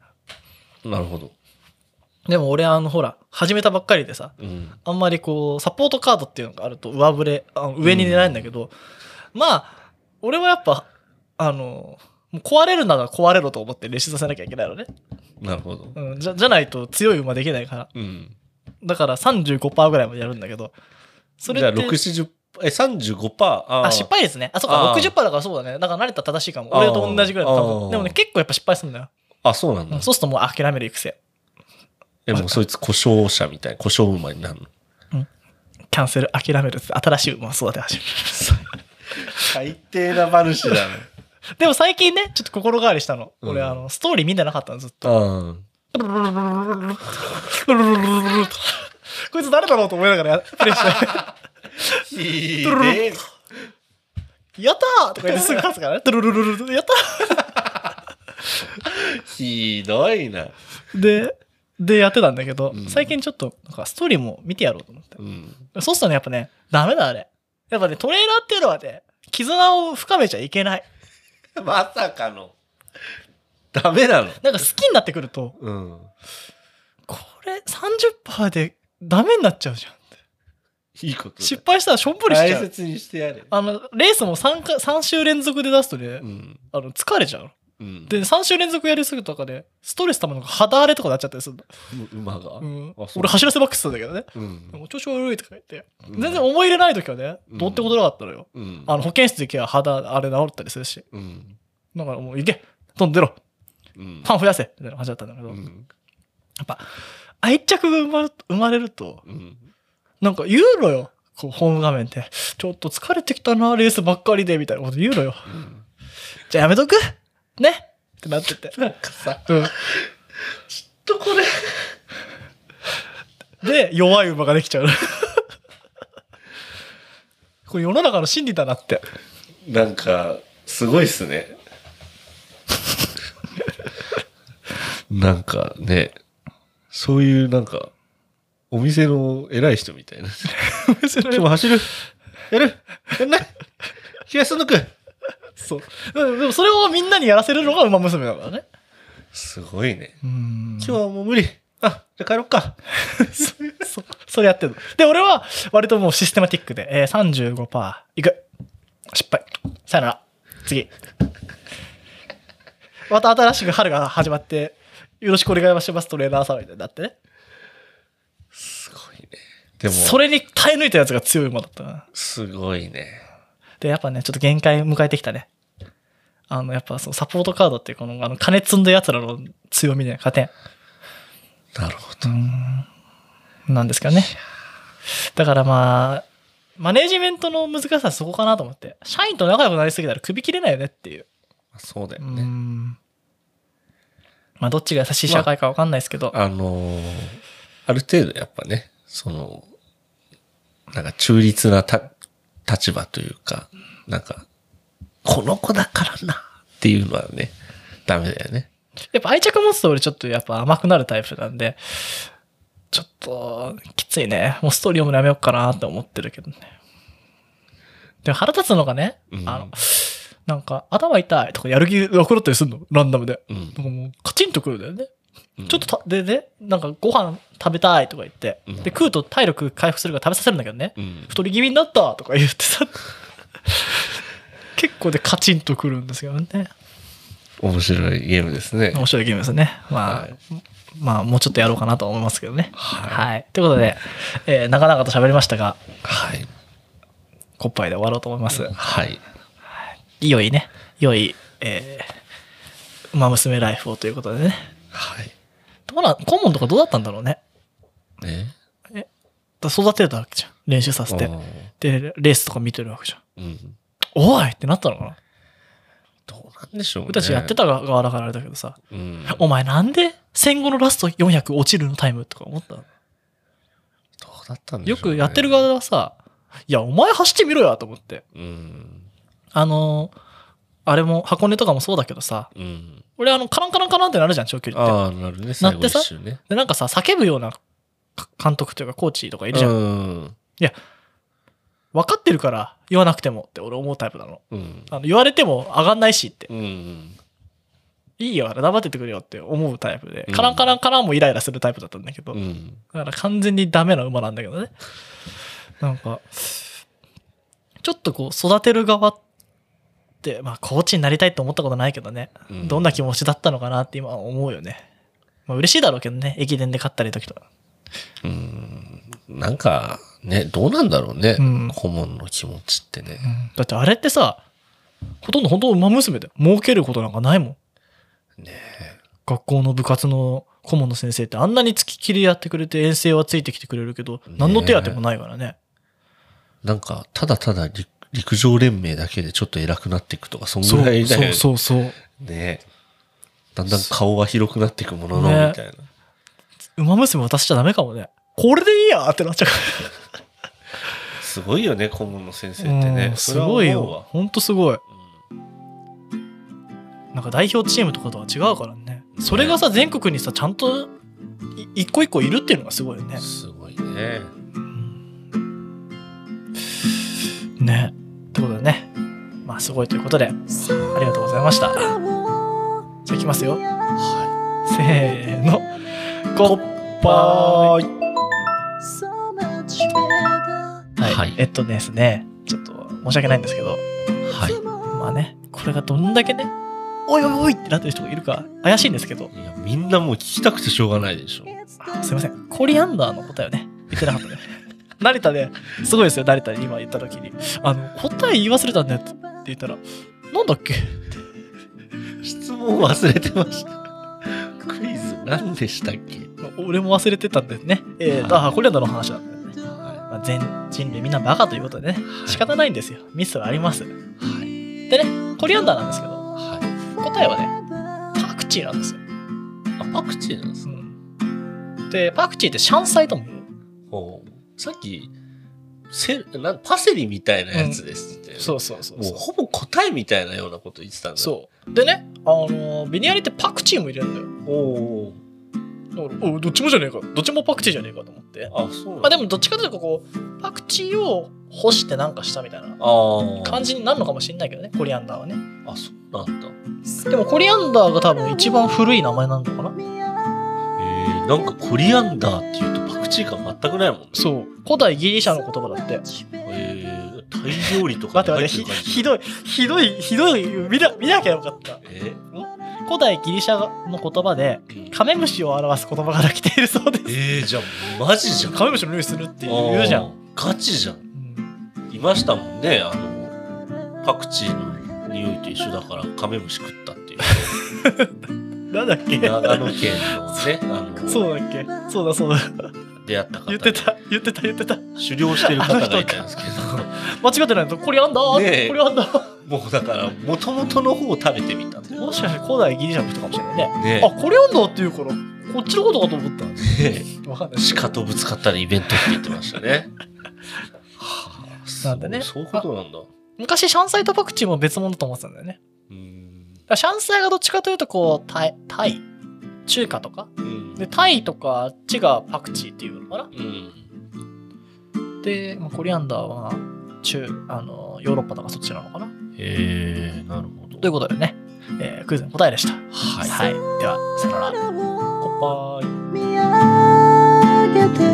なるほど。でも俺、あの、ほら、始めたばっかりでさ、うん。あんまりこう、サポートカードっていうのがあると上振れ、あ上に狙えるんだけど、まあ、俺はやっぱ、あの、もう壊れるなら壊れろと思って練習させなきゃいけないのね。なるほど。うん、じゃじゃないと強い馬できないから。うん。だから35%ぐらいまでやるんだけど、それじゃあって。60、え、35%? あーあ、失敗ですね。あ、そっか、あー60%だからそうだね。だから慣れたら正しいかも。俺と同じぐらいだ多あー分。でもね、結構やっぱ失敗するんだよ。あ、そうなんだ。うんそうするともう諦める育成。え、もうそいつ故障者みたいな、故障馬になるの？キャンセル諦めるって新しい馬を育て始める。最低な馬主だね。でも最近ね、ちょっと心変わりしたの。俺、うんあの、ストーリー見てなかったの、ずっと。うん。こいつ誰だろうと思いながらやプレイして。ひトゥルルルでえやったーとか言ってすぐ勝つからね。トゥルルルルルやったひどいな。ーで、でやってたんだけど、うん最近ちょっと、なんかストーリーも見てやろうと思って。うん。そうするとね、やっぱね、ダメだ、あれ。やっぱね、トレーナーっていうのはね、絆を深めちゃいけない。まさかの。ダメなのなんか好きになってくると、うん。これ30%でダメになっちゃうじゃん。いいことだ。失敗したらしょんぼりしちゃう。大切にしてやれ。あの、レースも 3, か3週連続で出すとね、うん。あの、疲れちゃう。うん。で、3週連続やりすぎとかで、ストレスたまるのが肌荒れとかなっちゃったりするの。う馬が？うん俺走らせばっかしてたんだけどね。うん。もう調子悪いとか言って。うん全然思い入れない時はね、うんどうってことなかったのよ。うん。あの、保健室で行けば肌荒れ治ったりするし。うん。だからもう行けどんどん出ろうんフ。ァン増やせみたいな感じだったんだけど、やっうん。ぱ、愛着が生まれ生まれると、うん。なんか言うのよ。こう、ホーム画面で。ちょっと疲れてきたな、レースばっかりで、みたいなこと言うのよ。うんじゃあやめとく？ね？ってなってて。なんかさ、うん。とこれ。で、弱い馬ができちゃう。これ世の中の真理だなって。なんか、すごいっすね。なんかね、そういうなんか、お店の偉い人みたいな。今日も走るやるやんない東野くんそう。でもそれをみんなにやらせるのが馬娘だからね。すごいね。うん今日はもう無理。あ、じゃあ帰ろっか。そそれやってるの。で、俺は割ともうシステマティックで、えー、35%いく。失敗。さよなら。次。また新しく春が始まって、よろしくお願いしますトレーナーさんみたいになってね。でも、それに耐え抜いたやつが強い馬だったな。すごいね。で、やっぱね、ちょっと限界迎えてきたね。あの、やっぱそのサポートカードっていうこの、あの、金積んだ奴らの強みで勝てん。なるほど。なんですかね。だからまあ、マネージメントの難しさはそこかなと思って。社員と仲良くなりすぎたら首切れないよねっていう。うそうだよね。ん。まあ、どっちが優しい社会かわかんないですけど。あのーある程度やっぱね、その、なんか中立なた立場というか、なんか、この子だからなっていうのはね、ダメだよね。やっぱ愛着持つと俺ちょっとやっぱ甘くなるタイプなんで、ちょっと、きついね。もうストーリー読むのやめようかなって思ってるけどね。でも腹立つのがね、うんあの、なんか、頭痛いとかやる気が起こったりするの？ランダムで。うんなんかもう、カチンとくるんだよね。うんちょっとた、でね、なんかご飯食べたいとか言って、うんで、食うと体力回復するから食べさせるんだけどね、うん。太り気味になったとか言ってさ、結構でカチンとくるんですけどね。面白いゲームですね。面白いゲームですね。まあ、はいまあ、もうちょっとやろうかなと思いますけどね。はいはい。ということで、えー長々と喋りましたが、はい。コッパイで終わろうと思います。はい。良いね、良い、えー、馬娘ライフをということでね。はい。どうな、顧問とかどうだったんだろうね。ね。だ育てたわけじゃん。練習させてう。んで、レースとか見てるわけじゃん。うん。おいってなったのかな？どうなんでしょうね。俺たちやってた側だからあれだけどさ、うん。お前なんで？戦後のラスト400落ちるのタイムとか思ったの？どうだったんでしょようねくやってる側はさ、いや、お前走ってみろよと思って。うん。あのーあれも、箱根とかもそうだけどさ、うん。俺あの、カランカランカランってなるじゃん、長距離って。ああ、なるね。最後一周ね。で、なんかさ、叫ぶようなか監督というかコーチとかいるじゃん。うん。分かってるから言わなくてもって俺思うタイプなの。うん。あの言われても上がんないしって。うん。いいよ、黙っててくれよって思うタイプでう。んカランカランカランもイライラするタイプだったんだけど。うん。だから完全にダメな馬なんだけどね。なんか、ちょっとこう育てる側って、まあコーチになりたいと思ったことないけどね。うんどんな気持ちだったのかなって今は思うよね。まあ嬉しいだろうけどね。駅伝で勝ったり時とか。うん。なんか、ね、どうなんだろうね。うん顧問の気持ちってね。だってあれってさ、ほとんど本当馬娘で儲けることなんかないもん。ね学校の部活の顧問の先生ってあんなに付きっきりやってくれて遠征はついてきてくれるけど、何の手当てもないからね。なんか、ただただ陸陸上連盟だけでちょっと偉くなっていくとか、そんぐらいだよね。そうそうそう。ねだんだん顔は広くなっていくものの、ねみたいな。馬娘渡しちゃダメかもね。これでいいやってなっちゃうかすごいよね、顧問の先生ら。ってねう。んすごいよ。ほんとすごい。なんか代表チームとかとは違うからね。それがさ、全国にさ、ちゃんとい一個一個いるっていうのがすごいよね。すごいね。ね。ってことでね。まあすごいということで、ありがとうございました。じゃあいきますよ。はせーの。コッパーい、はいえっとですね、ちょっと申し訳ないんですけど、い。はい。まあね、これがどんだけね、おいおいおいってなってる人がいるか怪しいんですけど、いや、みんなもう聞きたくてしょうがないでしょ。あすいません、コリアンダーの答えをね、言ってなかったね。成田で、すごいですよ、成田に今言った時に。あの、答え言い忘れたんだよって言ったら、なんだっけ？質問忘れてました。クイズ何でしたっけ？俺も忘れてたんだよね。えーと、あ、コリアンダーの話なんだよね。はまあ、全人類みんなバカということでね、仕方ないんですよ。ミスはあります。はい。でね、コリアンダーなんですけど、はい。答えはね、パクチーなんですよ。あ、パクチーなんですか？うん、で、パクチーってシャンサイとも言う。ほうさっき、セなんパセリみたいなやつですって、そうそうそうそう。もうほぼ答えみたいなようなこと言ってたんだ。そう。でね、あの、ビニヤリってパクチーも入れるんだよ。おおおどっちもじゃねえか。どっちもパクチーじゃねえかと思って。あ、そうまあでもどっちかというとこう、パクチーを干してなんかしたみたいなあ感じになるのかもしれないけどね、コリアンダーはね。あ。あ、そうなんだ。でもコリアンダーが多分一番古い名前なんだかな。えー、なんかコリアンダーっていうとパクチー感全くないもんね。そう。古代ギリシャの言葉だって。えー、タイ料理とか待って待って、ひどい、ひどい、ひどい、見な見なきゃよかった。え？古代ギリシャの言葉で、ー、カメムシを表す言葉から来ているそうです。えー、じゃあマジじゃん。カメムシの匂いするって言うじゃん。ガチじゃん。うんいましたもんね、あの、パクチーの匂いと一緒だからカメムシ食ったっていう。なんだっけ？長野県のね、あの、そうだっけ？そうだそうだ。出会った方言ってた、言ってた、言ってた。狩猟してる方がいたんですけ間違ってないと、コリアンダー、ねえコリアンダー。ど、もうだから、もともとの方を食べてみたもしかして古代ギリシャの人かもしれないね。ねあ、コリアンダーっていうから、こっちのことかと思った。ねわかんない。鹿とぶつかったらイベントって言ってましたね。はあなんでねそういうことなんだ。昔、シャンサイとパクチーも別物だと思ってたんだよね。うーん。シャンサイがどっちかというと、こう、タイ、タイ、中華とか。うん。でタイとかあっちがパクチーっていうのかな、うん、で、まあ、コリアンダーは中あのヨーロッパとかそっちなのかな？へえなるほど。ということでね、えー、クイズの答えでした。はい、はい、ではさよなら。コッパーイ